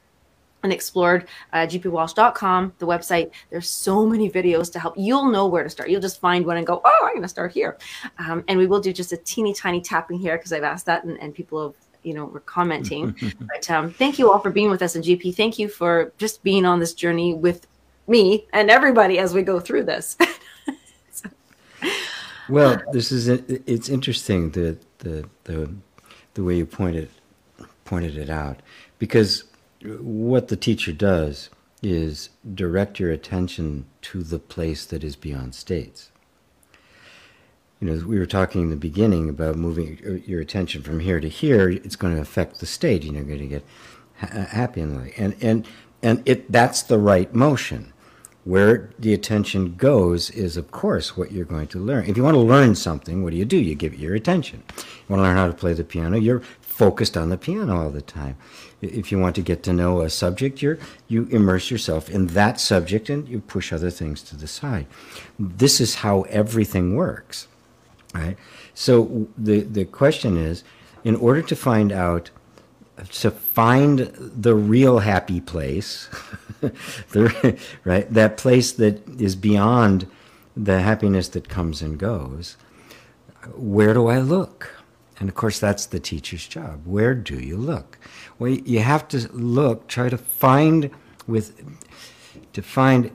and explored uh, gpwalsh.com, the website. There's so many videos to help. You'll know where to start. You'll just find one and go, oh, I'm going to start here. Um, and we will do just a teeny tiny tapping here because I've asked that and, and people have you know were commenting but um, thank you all for being with us in gp thank you for just being on this journey with me and everybody as we go through this well this is it's interesting the the the, the way you pointed pointed it out because what the teacher does is direct your attention to the place that is beyond states. You know, we were talking in the beginning about moving your attention from here to here. It's going to affect the state. And you're going to get happy the and and and it that's the right motion. Where the attention goes is, of course, what you're going to learn. If you want to learn something, what do you do? You give it your attention. You want to learn how to play the piano, you're focused on the piano all the time if you want to get to know a subject, you you immerse yourself in that subject and you push other things to the side. This is how everything works, right? So the the question is, in order to find out, to find the real happy place, the, right, that place that is beyond the happiness that comes and goes. Where do I look? And of course, that's the teacher's job. Where do you look? Well, you have to look, try to find with, to find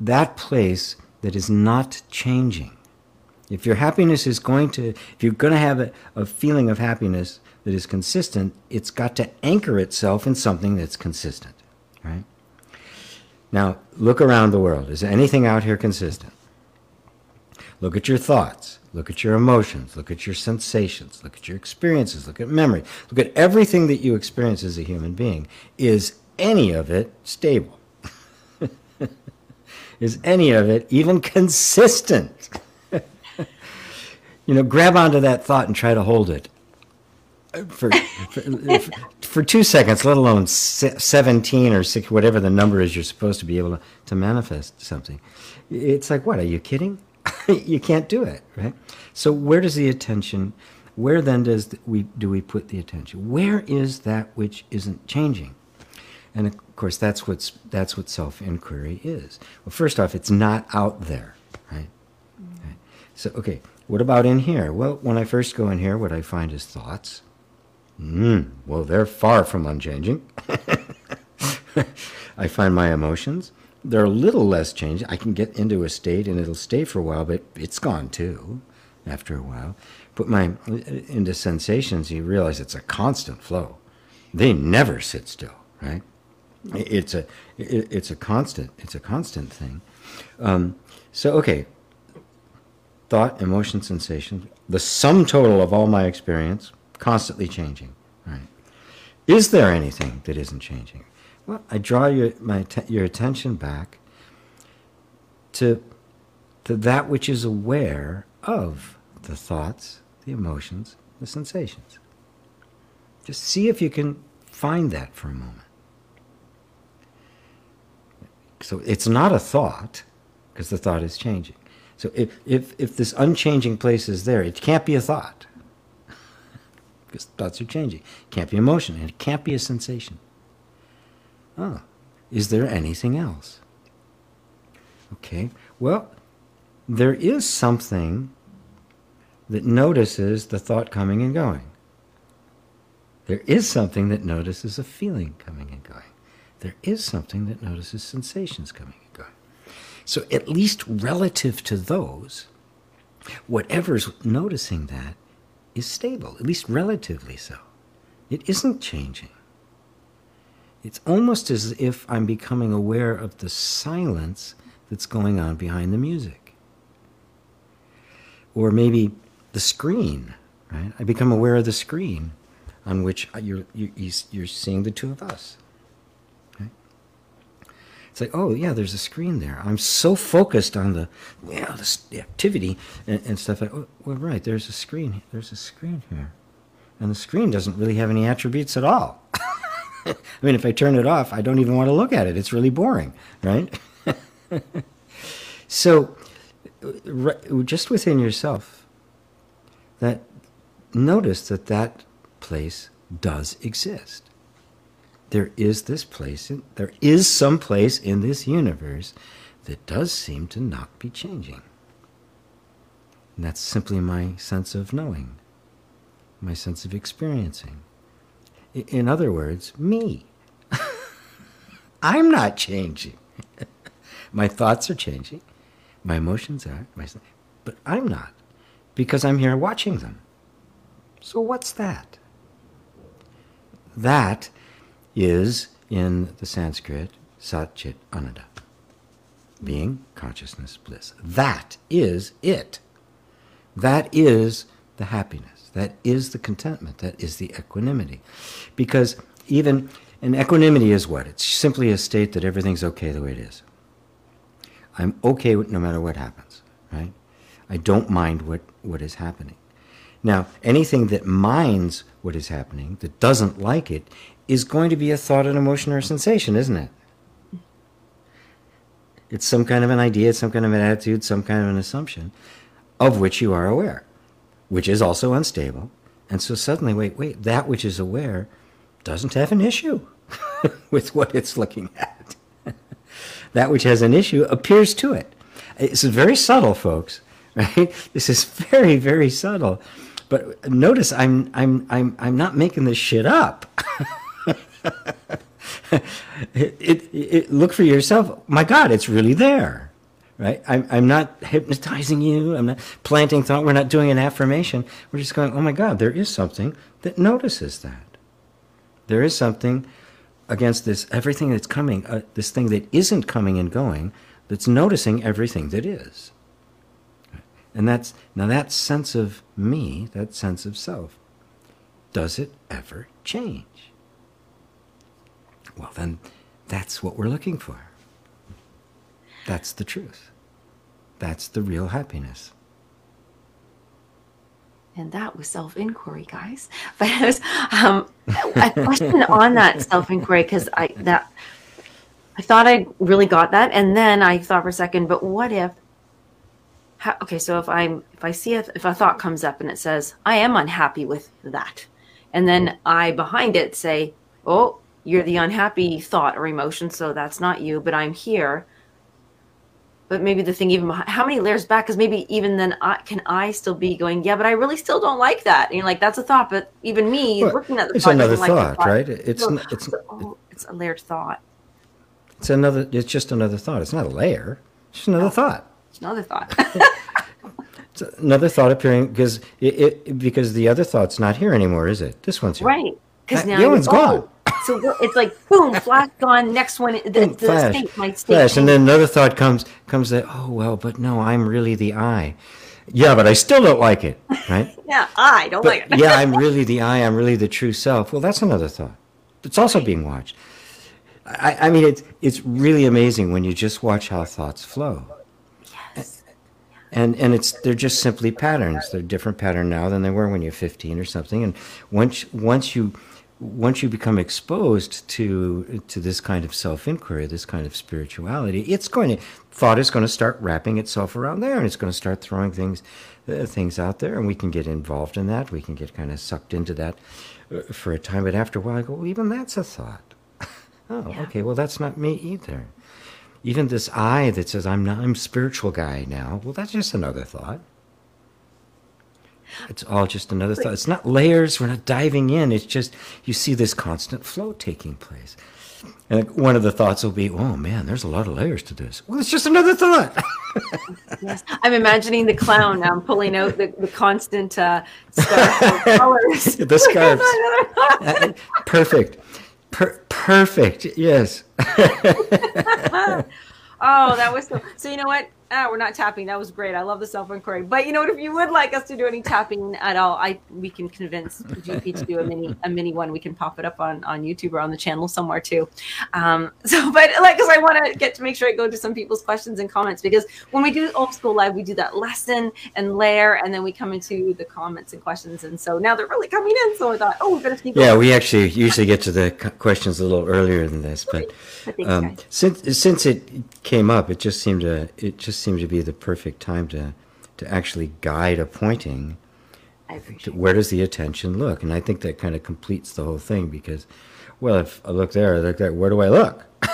that place that is not changing. If your happiness is going to, if you're going to have a, a feeling of happiness that is consistent, it's got to anchor itself in something that's consistent, right? Now, look around the world. Is anything out here consistent? Look at your thoughts. Look at your emotions. Look at your sensations. Look at your experiences. Look at memory. Look at everything that you experience as a human being. Is any of it stable? Is any of it even consistent? you know, grab onto that thought and try to hold it for, for, for, two seconds, let alone 17 or 6, whatever the number is you're supposed to be able to, to manifest something. It's like, what, are you kidding? you can't do it, right? So where does the attention? Where then does we do we put the attention? Where is that which isn't changing? And of course, that's what's that's what self inquiry is. Well, first off, it's not out there, right? Mm. So okay, what about in here? Well, when I first go in here, what I find is thoughts. Mm, well, they're far from unchanging. I find my emotions they're a little less changed. I can get into a state and it'll stay for a while, but it's gone too after a while. Put my into sensations, you realize it's a constant flow. They never sit still, right? It's a it's a constant it's a constant thing. Um, so okay, thought, emotion, sensation, the sum total of all my experience, constantly changing. Right? Is there anything that isn't changing? Well, I draw your, my, your attention back to, to that which is aware of the thoughts, the emotions, the sensations. Just see if you can find that for a moment. So it's not a thought, because the thought is changing. So if, if, if this unchanging place is there, it can't be a thought. Because thoughts are changing. Can't be emotion, and it can't be a sensation. Oh, is there anything else? Okay, well, there is something that notices the thought coming and going. There is something that notices a feeling coming and going. There is something that notices sensations coming and going. So, at least relative to those, whatever's noticing that is stable, at least relatively so. It isn't changing. It's almost as if I'm becoming aware of the silence that's going on behind the music. Or maybe the screen, right? I become aware of the screen on which you're, you're seeing the two of us. It's like, oh, yeah, there's a screen there. I'm so focused on the, you know, the activity and, and stuff. Like, oh, well, right, there's a screen. There's a screen here. And the screen doesn't really have any attributes at all. I mean, if I turn it off, I don't even want to look at it. It's really boring, right? so, just within yourself, that notice that that place does exist. There is this place, in, there is some place in this universe that does seem to not be changing. And that's simply my sense of knowing, my sense of experiencing. In other words, me. I'm not changing. my thoughts are changing, my emotions are, my, but I'm not because I'm here watching them. So, what's that? That is, in the Sanskrit, Sat Chit Ananda, being consciousness bliss. That is it. That is the happiness. That is the contentment. That is the equanimity. Because even, and equanimity is what? It's simply a state that everything's okay the way it is. I'm okay no matter what happens, right? I don't mind what, what is happening. Now, anything that minds what is happening, that doesn't like it, is going to be a thought, an emotion, or a sensation, isn't it? It's some kind of an idea, some kind of an attitude, some kind of an assumption of which you are aware, which is also unstable. And so suddenly, wait, wait, that which is aware doesn't have an issue with what it's looking at. that which has an issue appears to it. It's very subtle, folks, right? This is very, very subtle. But notice I'm I'm I'm I'm not making this shit up. it, it, it, look for yourself. My God, it's really there, right? I'm I'm not hypnotizing you. I'm not planting thought. We're not doing an affirmation. We're just going. Oh my God, there is something that notices that. There is something against this everything that's coming. Uh, this thing that isn't coming and going. That's noticing everything that is. And that's now that sense of me, that sense of self, does it ever change? Well, then that's what we're looking for. That's the truth. That's the real happiness. And that was self inquiry, guys. But was um, a question on that self inquiry because I that I thought I really got that, and then I thought for a second, but what if how, okay, so if I'm if I see a, if a thought comes up and it says I am unhappy with that, and then I behind it say, oh, you're the unhappy thought or emotion, so that's not you, but I'm here. But maybe the thing even how many layers back? Because maybe even then, I, can I still be going? Yeah, but I really still don't like that. And you're like, that's a thought, but even me well, working at the it's another thought, like thought, right? It's so, it's oh, it's a layered thought. It's another. It's just another thought. It's not a layer. It's just another no. thought It's another thought. it's another thought appearing because it, it, because the other thought's not here anymore, is it? This one's here. Right. Because uh, now the other one's gone. So it's like boom, flash gone. Next one, the, the flash, state flash, and then another thought comes comes that oh well, but no, I'm really the I. Yeah, but I still don't like it, right? yeah, I don't but, like it. yeah, I'm really the I. I'm really the true self. Well, that's another thought. It's also being watched. I, I mean, it's it's really amazing when you just watch how thoughts flow Yes. and and it's they're just simply patterns. They're different pattern now than they were when you're 15 or something. And once once you once you become exposed to to this kind of self inquiry, this kind of spirituality, it's going to thought is going to start wrapping itself around there, and it's going to start throwing things uh, things out there, and we can get involved in that. We can get kind of sucked into that uh, for a time, but after a while, I go, well, even that's a thought. oh, yeah. okay, well, that's not me either. Even this I that says I'm not, I'm spiritual guy now. Well, that's just another thought. It's all just another thought. It's not layers. We're not diving in. It's just you see this constant flow taking place. And one of the thoughts will be, "Oh man, there's a lot of layers to this." Well, it's just another thought. yes, I'm imagining the clown now pulling out the, the constant uh, scarf colors. the scarves. Uh, perfect. Per- perfect. Yes. oh, that was so. So you know what? Ah, we're not tapping. That was great. I love the self inquiry. But you know what? If you would like us to do any tapping at all, I we can convince GP to do a mini a mini one. We can pop it up on on YouTube or on the channel somewhere too. Um, so, but like, because I want to get to make sure I go to some people's questions and comments because when we do OM School Live, we do that lesson and layer, and then we come into the comments and questions. And so now they're really coming in. So I thought, oh, we better sneak. Yeah, we actually usually get to the questions a little earlier than this, but um, since since it came up, it just seemed to it just seemed to be the perfect time to to actually guide a pointing. To where does the attention look? And I think that kind of completes the whole thing because, well, if I look there, I look there, where do I look?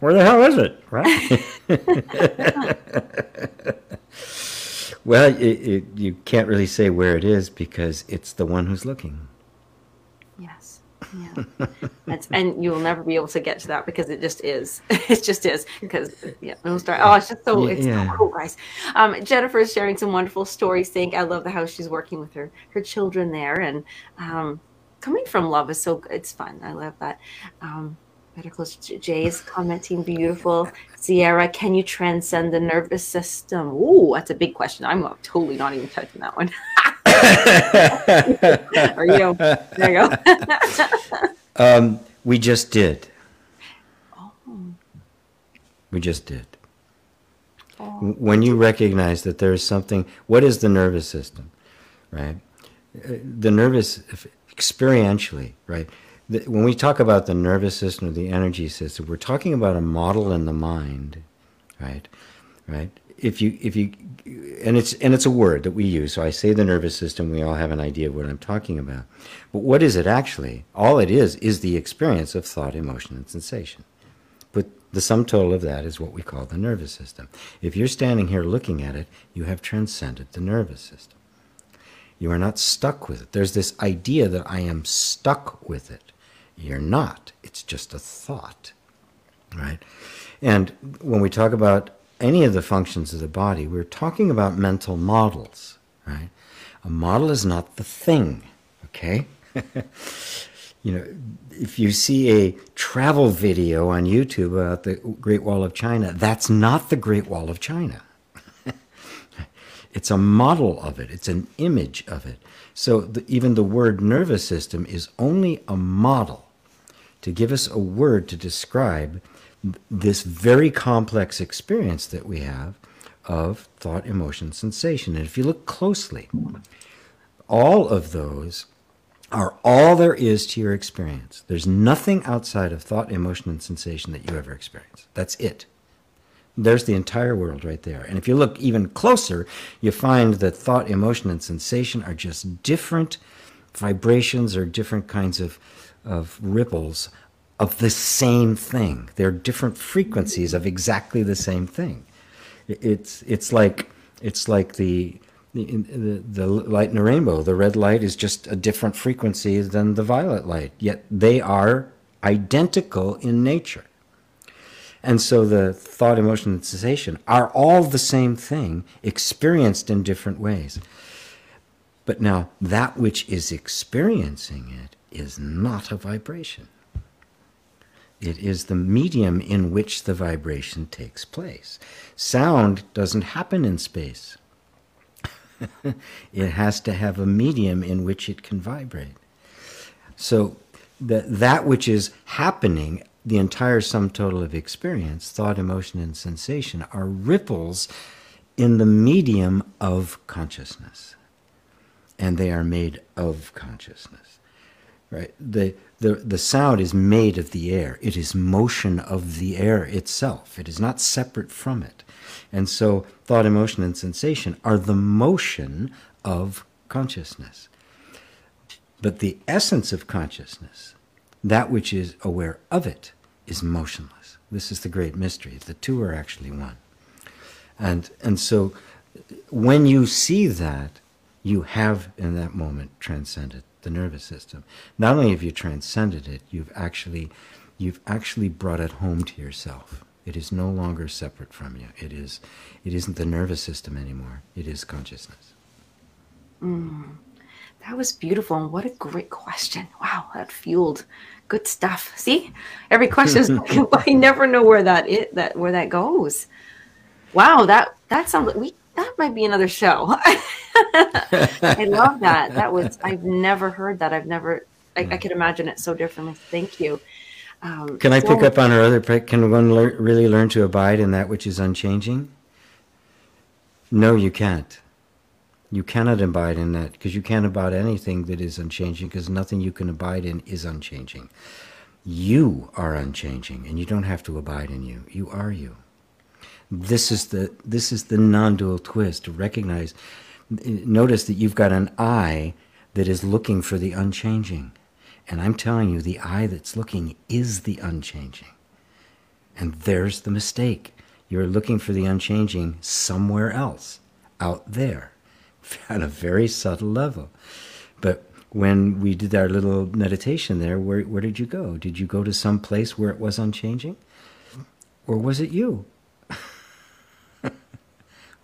where the hell is it? Right? well, it, it, you can't really say where it is because it's the one who's looking. Yeah. That's, and you'll never be able to get to that because it just is. it just is because yeah, no start. Oh, it's just so it's yeah. so cool, guys. Um, Jennifer is sharing some wonderful stories. Saying I love the how she's working with her her children there, and um, coming from love is so it's fun. I love that. Um, Better close. Jay is commenting beautiful. Sierra, can you transcend the nervous system? Ooh, that's a big question. I'm totally not even touching that one. or you. There you go. um, we just did. Oh. We just did. Oh. When you recognize that there is something, what is the nervous system, right? Uh, the nervous, experientially, right? When we talk about the nervous system or the energy system, we're talking about a model in the mind, right? Right? if you if you and it's and it's a word that we use so i say the nervous system we all have an idea of what i'm talking about. But what is it actually? All it is is the experience of thought emotion and sensation. But the sum total of that is what we call the nervous system. If you're standing here looking at it you have transcended the nervous system. You are not stuck with it. There's this idea that i am stuck with it you're not it's just a thought right and when we talk about any of the functions of the body, we're talking about mental models, right? A model is not the thing, okay? you know, if you see a travel video on YouTube about the Great Wall of China, that's not the Great Wall of China. it's a model of it, it's an image of it. So the, even the word nervous system is only a model to give us a word to describe this very complex experience that we have of thought, emotion, sensation. And if you look closely, all of those are all there is to your experience. There's nothing outside of thought, emotion, and sensation that you ever experience. That's it. There's the entire world right there. And if you look even closer, you find that thought, emotion, and sensation are just different vibrations or different kinds of, of ripples of the same thing. They're different frequencies of exactly the same thing. It's it's like it's like the the, the light in a rainbow. The red light is just a different frequency than the violet light, yet they are identical in nature. And so the thought, emotion, and sensation are all the same thing, experienced in different ways. But now, that which is experiencing it is not a vibration. It is the medium in which the vibration takes place. Sound doesn't happen in space. it has to have a medium in which it can vibrate. So that that which is happening, the entire sum total of experience, thought, emotion, and sensation, are ripples in the medium of consciousness. And they are made of consciousness. Right? The, the, the sound is made of the air. It is motion of the air itself. It is not separate from it. And so thought, emotion, and sensation are the motion of consciousness. But the essence of consciousness, that which is aware of it, is motionless. This is the great mystery. The two are actually one. And, and so when you see that, you have in that moment transcended the nervous system. Not only have you transcended it, you've actually, you've actually brought it home to yourself. It is no longer separate from you. It is, it isn't the nervous system anymore. It is consciousness. Mm, that was beautiful, and what a great question! Wow, that fueled good stuff. See, every question is I never know where that it that where that goes. Wow, that that sounds like we that might be another show. I love that. That was I've never heard that. I've never I, I could imagine it so differently. Thank you. Um, can I so, pick up on our other? Can one lear, really learn to abide in that which is unchanging? No, you can't. You cannot abide in that because you can't abide anything that is unchanging because nothing you can abide in is unchanging. You are unchanging, and you don't have to abide in you. You are you. This is the this is the non-dual twist. To recognize, notice that you've got an eye that is looking for the unchanging and I'm telling you, the eye that's looking is the unchanging. And there's the mistake. You're looking for the unchanging somewhere else, out there, at a very subtle level. But when we did our little meditation there, where, where did you go? Did you go to some place where it was unchanging? Or was it you?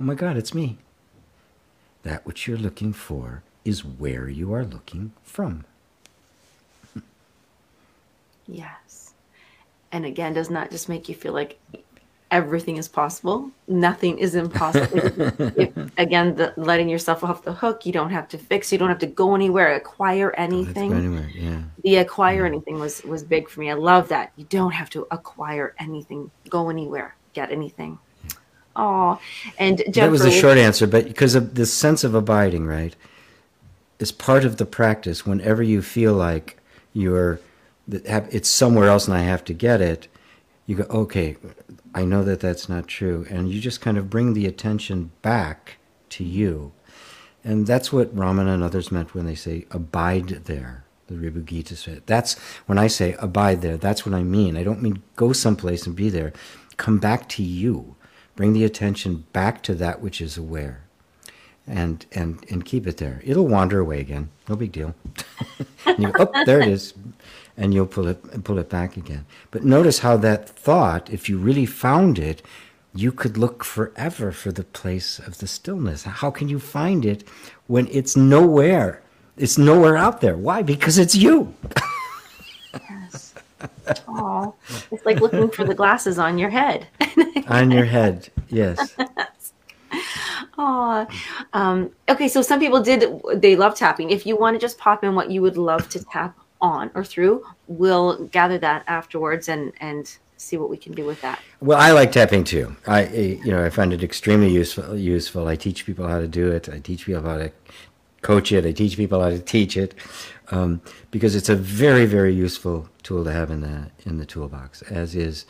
Oh my God, it's me. That which you're looking for is where you are looking from. Yes. And again, does not just make you feel like everything is possible. Nothing is impossible. if, again, the, letting yourself off the hook. You don't have to fix. You don't have to go anywhere, acquire oh, anything. anywhere, yeah. The acquire yeah. anything was was big for me. I love that. You don't have to acquire anything, go anywhere, get anything. Oh, and that was a short answer, but because of this sense of abiding, right, is part of the practice. Whenever you feel like you're it's somewhere else and I have to get it, you go, okay, I know that that's not true. And you just kind of bring the attention back to you. And that's what Ramana and others meant when they say, abide there. The Ribhu Gita said. That's when I say abide there, that's what I mean. I don't mean go someplace and be there. Come back to you. Bring the attention back to that which is aware. And, and, and keep it there. It'll wander away again. No big deal. you, oh, there it is and you'll pull it pull it back again. But notice how that thought, if you really found it, you could look forever for the place of the stillness. How can you find it when it's nowhere? It's nowhere out there. Why? Because it's you. Oh, it's like looking for the glasses on your head. on your head, yes. Oh, um, okay. So some people did. They love tapping. If you want to just pop in what you would love to tap on or through, we'll gather that afterwards and and see what we can do with that. Well, I like tapping too. I you know I find it extremely useful. Useful. I teach people how to do it. I teach people how to coach it. I teach people how to teach it um, because it's a very very useful tool to have in the in the toolbox. As is.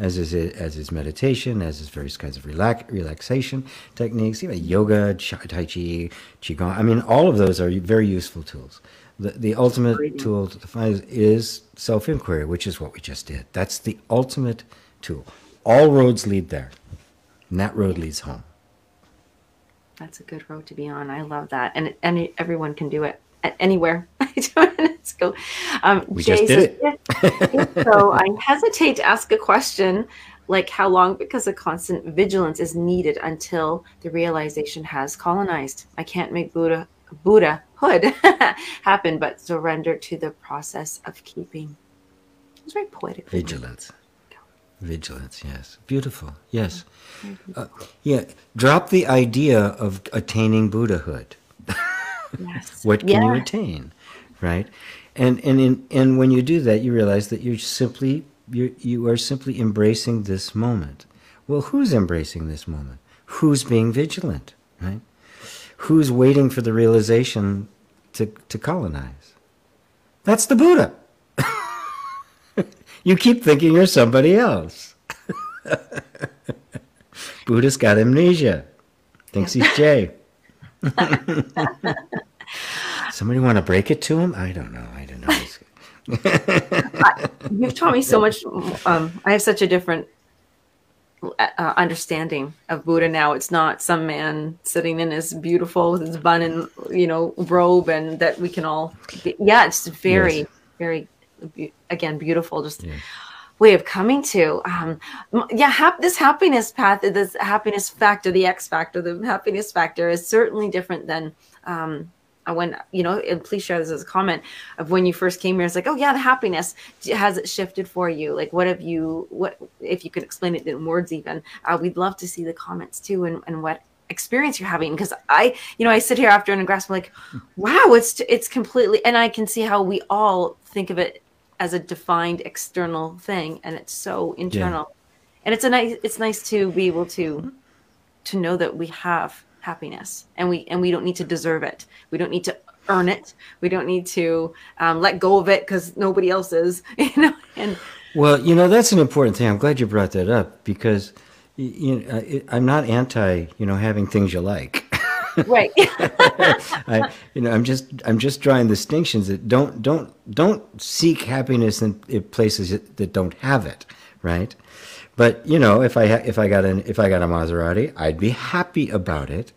As is as is meditation, as is various kinds of relax, relaxation techniques, even yoga, tai chi, qigong. I mean, all of those are very useful tools the, the ultimate tool to find is self inquiry, which is what we just did. That's the ultimate tool. All roads lead there, and that road leads home. That's a good road to be on. I love that, and any everyone can do it anywhere. Let's go. Um, we Jay, just did it. If, so I hesitate to ask a question like how long because a constant vigilance is needed until the realization has colonized. I can't make Buddha Buddhahood happen, but surrender to the process of keeping. It's very poetic. Vigilance. Vigilance, yes. Beautiful, yes. Uh, yeah, drop the idea of attaining Buddhahood. Yes. what can yeah. you attain, right? And and in, and when you do that, you realize that you're simply you you are simply embracing this moment. Well, who's embracing this moment? who's being vigilant, right? Who's waiting for the realization to, to colonize? That's the Buddha. You keep thinking you're somebody else. Buddha's got amnesia. Thinks he's Jay. Somebody want to break it to him? I don't know. I don't know. You've taught me so much. Um, I have such a different uh, understanding of Buddha now. It's not some man sitting in his beautiful with his bun and you know robe, and that we can all. Be, yeah, it's very, yes. very, again, beautiful. Just. Yeah. Way of coming to, um, yeah. Hap- this happiness path, this happiness factor, the X factor, the happiness factor is certainly different than um, when you know and please share this as a comment of when you first came here it's like oh yeah the happiness has it shifted for you like what have you what if you could explain it in words even uh, we'd love to see the comments too and, and what experience you're having because i you know i sit here after and grasp like wow it's it's completely and i can see how we all think of it as a defined external thing and it's so internal. Yeah. and it's a nice it's nice to be able to to know that we have happiness and we and we don't need to deserve it. We don't need to earn it. We don't need to um, let go of it because nobody else is you know and well you know that's an important thing. I'm glad you brought that up because you know, i'm not anti you know having things you like right I, you know i'm just i'm just drawing distinctions that don't don't don't seek happiness in, in places that don't have it right but you know if i if i got an if i got a maserati i'd be happy about it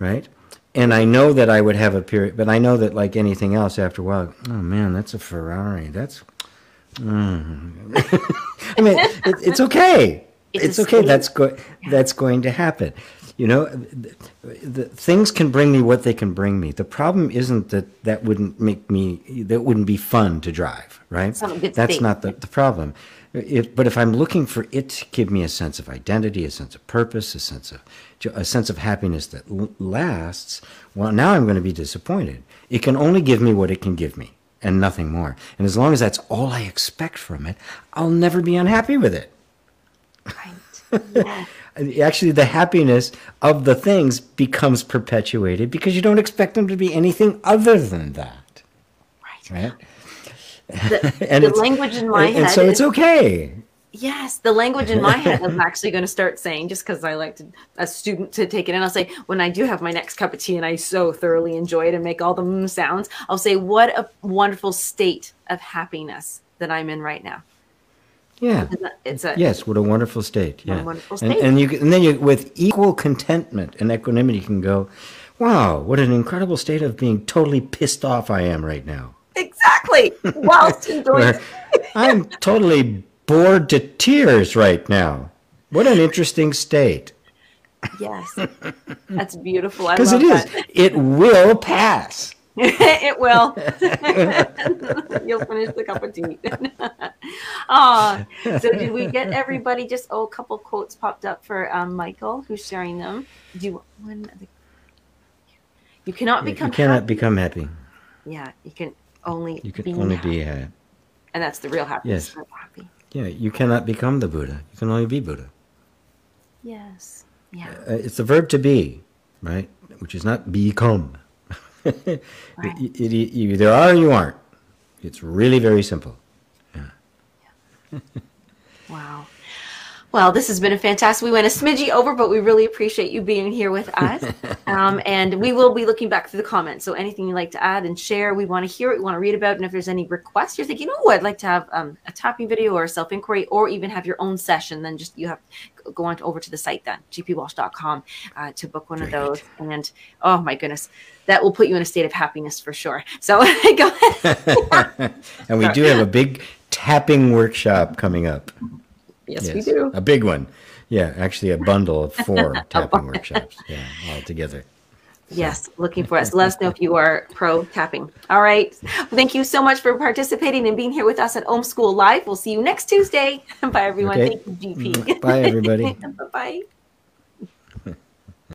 right? And I know that I would have a period, but I know that like anything else, after a while, oh man, that's a Ferrari. That's, mm. I mean, it, it's okay. It's, it's okay. That's go- That's going to happen. You know, the, the, things can bring me what they can bring me. The problem isn't that that wouldn't make me. That wouldn't be fun to drive, right? That's not the, the problem. If, but if I'm looking for it to give me a sense of identity, a sense of purpose, a sense of a sense of happiness that l- lasts, well, now I'm going to be disappointed. It can only give me what it can give me, and nothing more. And as long as that's all I expect from it, I'll never be unhappy with it. Right. Yeah. Actually, the happiness of the things becomes perpetuated because you don't expect them to be anything other than that. Right. Right the, and the language in my and, head. And so is, it's okay. Yes, the language in my head I'm actually going to start saying just because I like to, a student to take it and I'll say when I do have my next cup of tea and I so thoroughly enjoy it and make all the mm sounds, I'll say what a wonderful state of happiness that I'm in right now. Yeah, it's a yes. What a wonderful state. Yeah, wonderful state. And, and you and then you with equal contentment and equanimity you can go, wow, what an incredible state of being totally pissed off I am right now. Exactly. Whilst enjoying. I'm totally bored to tears right now. What an interesting state. Yes. That's beautiful. Because it is. That. It will pass. it will. You'll finish the cup of tea. oh, so did we get everybody? Just oh, a couple quotes popped up for um, Michael, who's sharing them. Do you one? You cannot become. You cannot happy. become happy. Yeah, you can only you can be only happy. be happy. And that's the real happiness. Yes. Happy. Yeah, you cannot become the Buddha. You can only be Buddha. Yes. Yeah. Uh, it's the verb to be, right? Which is not become. right. it, it, it, you either are or you aren't. It's really very simple. Yeah. yeah. wow. Well, this has been a fantastic. We went a smidgy over, but we really appreciate you being here with us. Um, and we will be looking back through the comments. So anything you'd like to add and share, we want to hear it. We want to read about. And if there's any requests, you're thinking, oh, I'd like to have um, a tapping video or a self inquiry, or even have your own session, then just you have go on to, over to the site then gpwalsh.com uh, to book one Great. of those. And oh my goodness, that will put you in a state of happiness for sure. So go ahead. and we do have a big tapping workshop coming up. Yes, yes, we do. A big one. Yeah, actually, a bundle of four tapping workshops. Yeah, all together. Yes, looking for us. Let us know if you are pro tapping. All right. Well, thank you so much for participating and being here with us at Om School Live. We'll see you next Tuesday. Bye, everyone. Okay. Thank you, GP. Bye, everybody. Bye.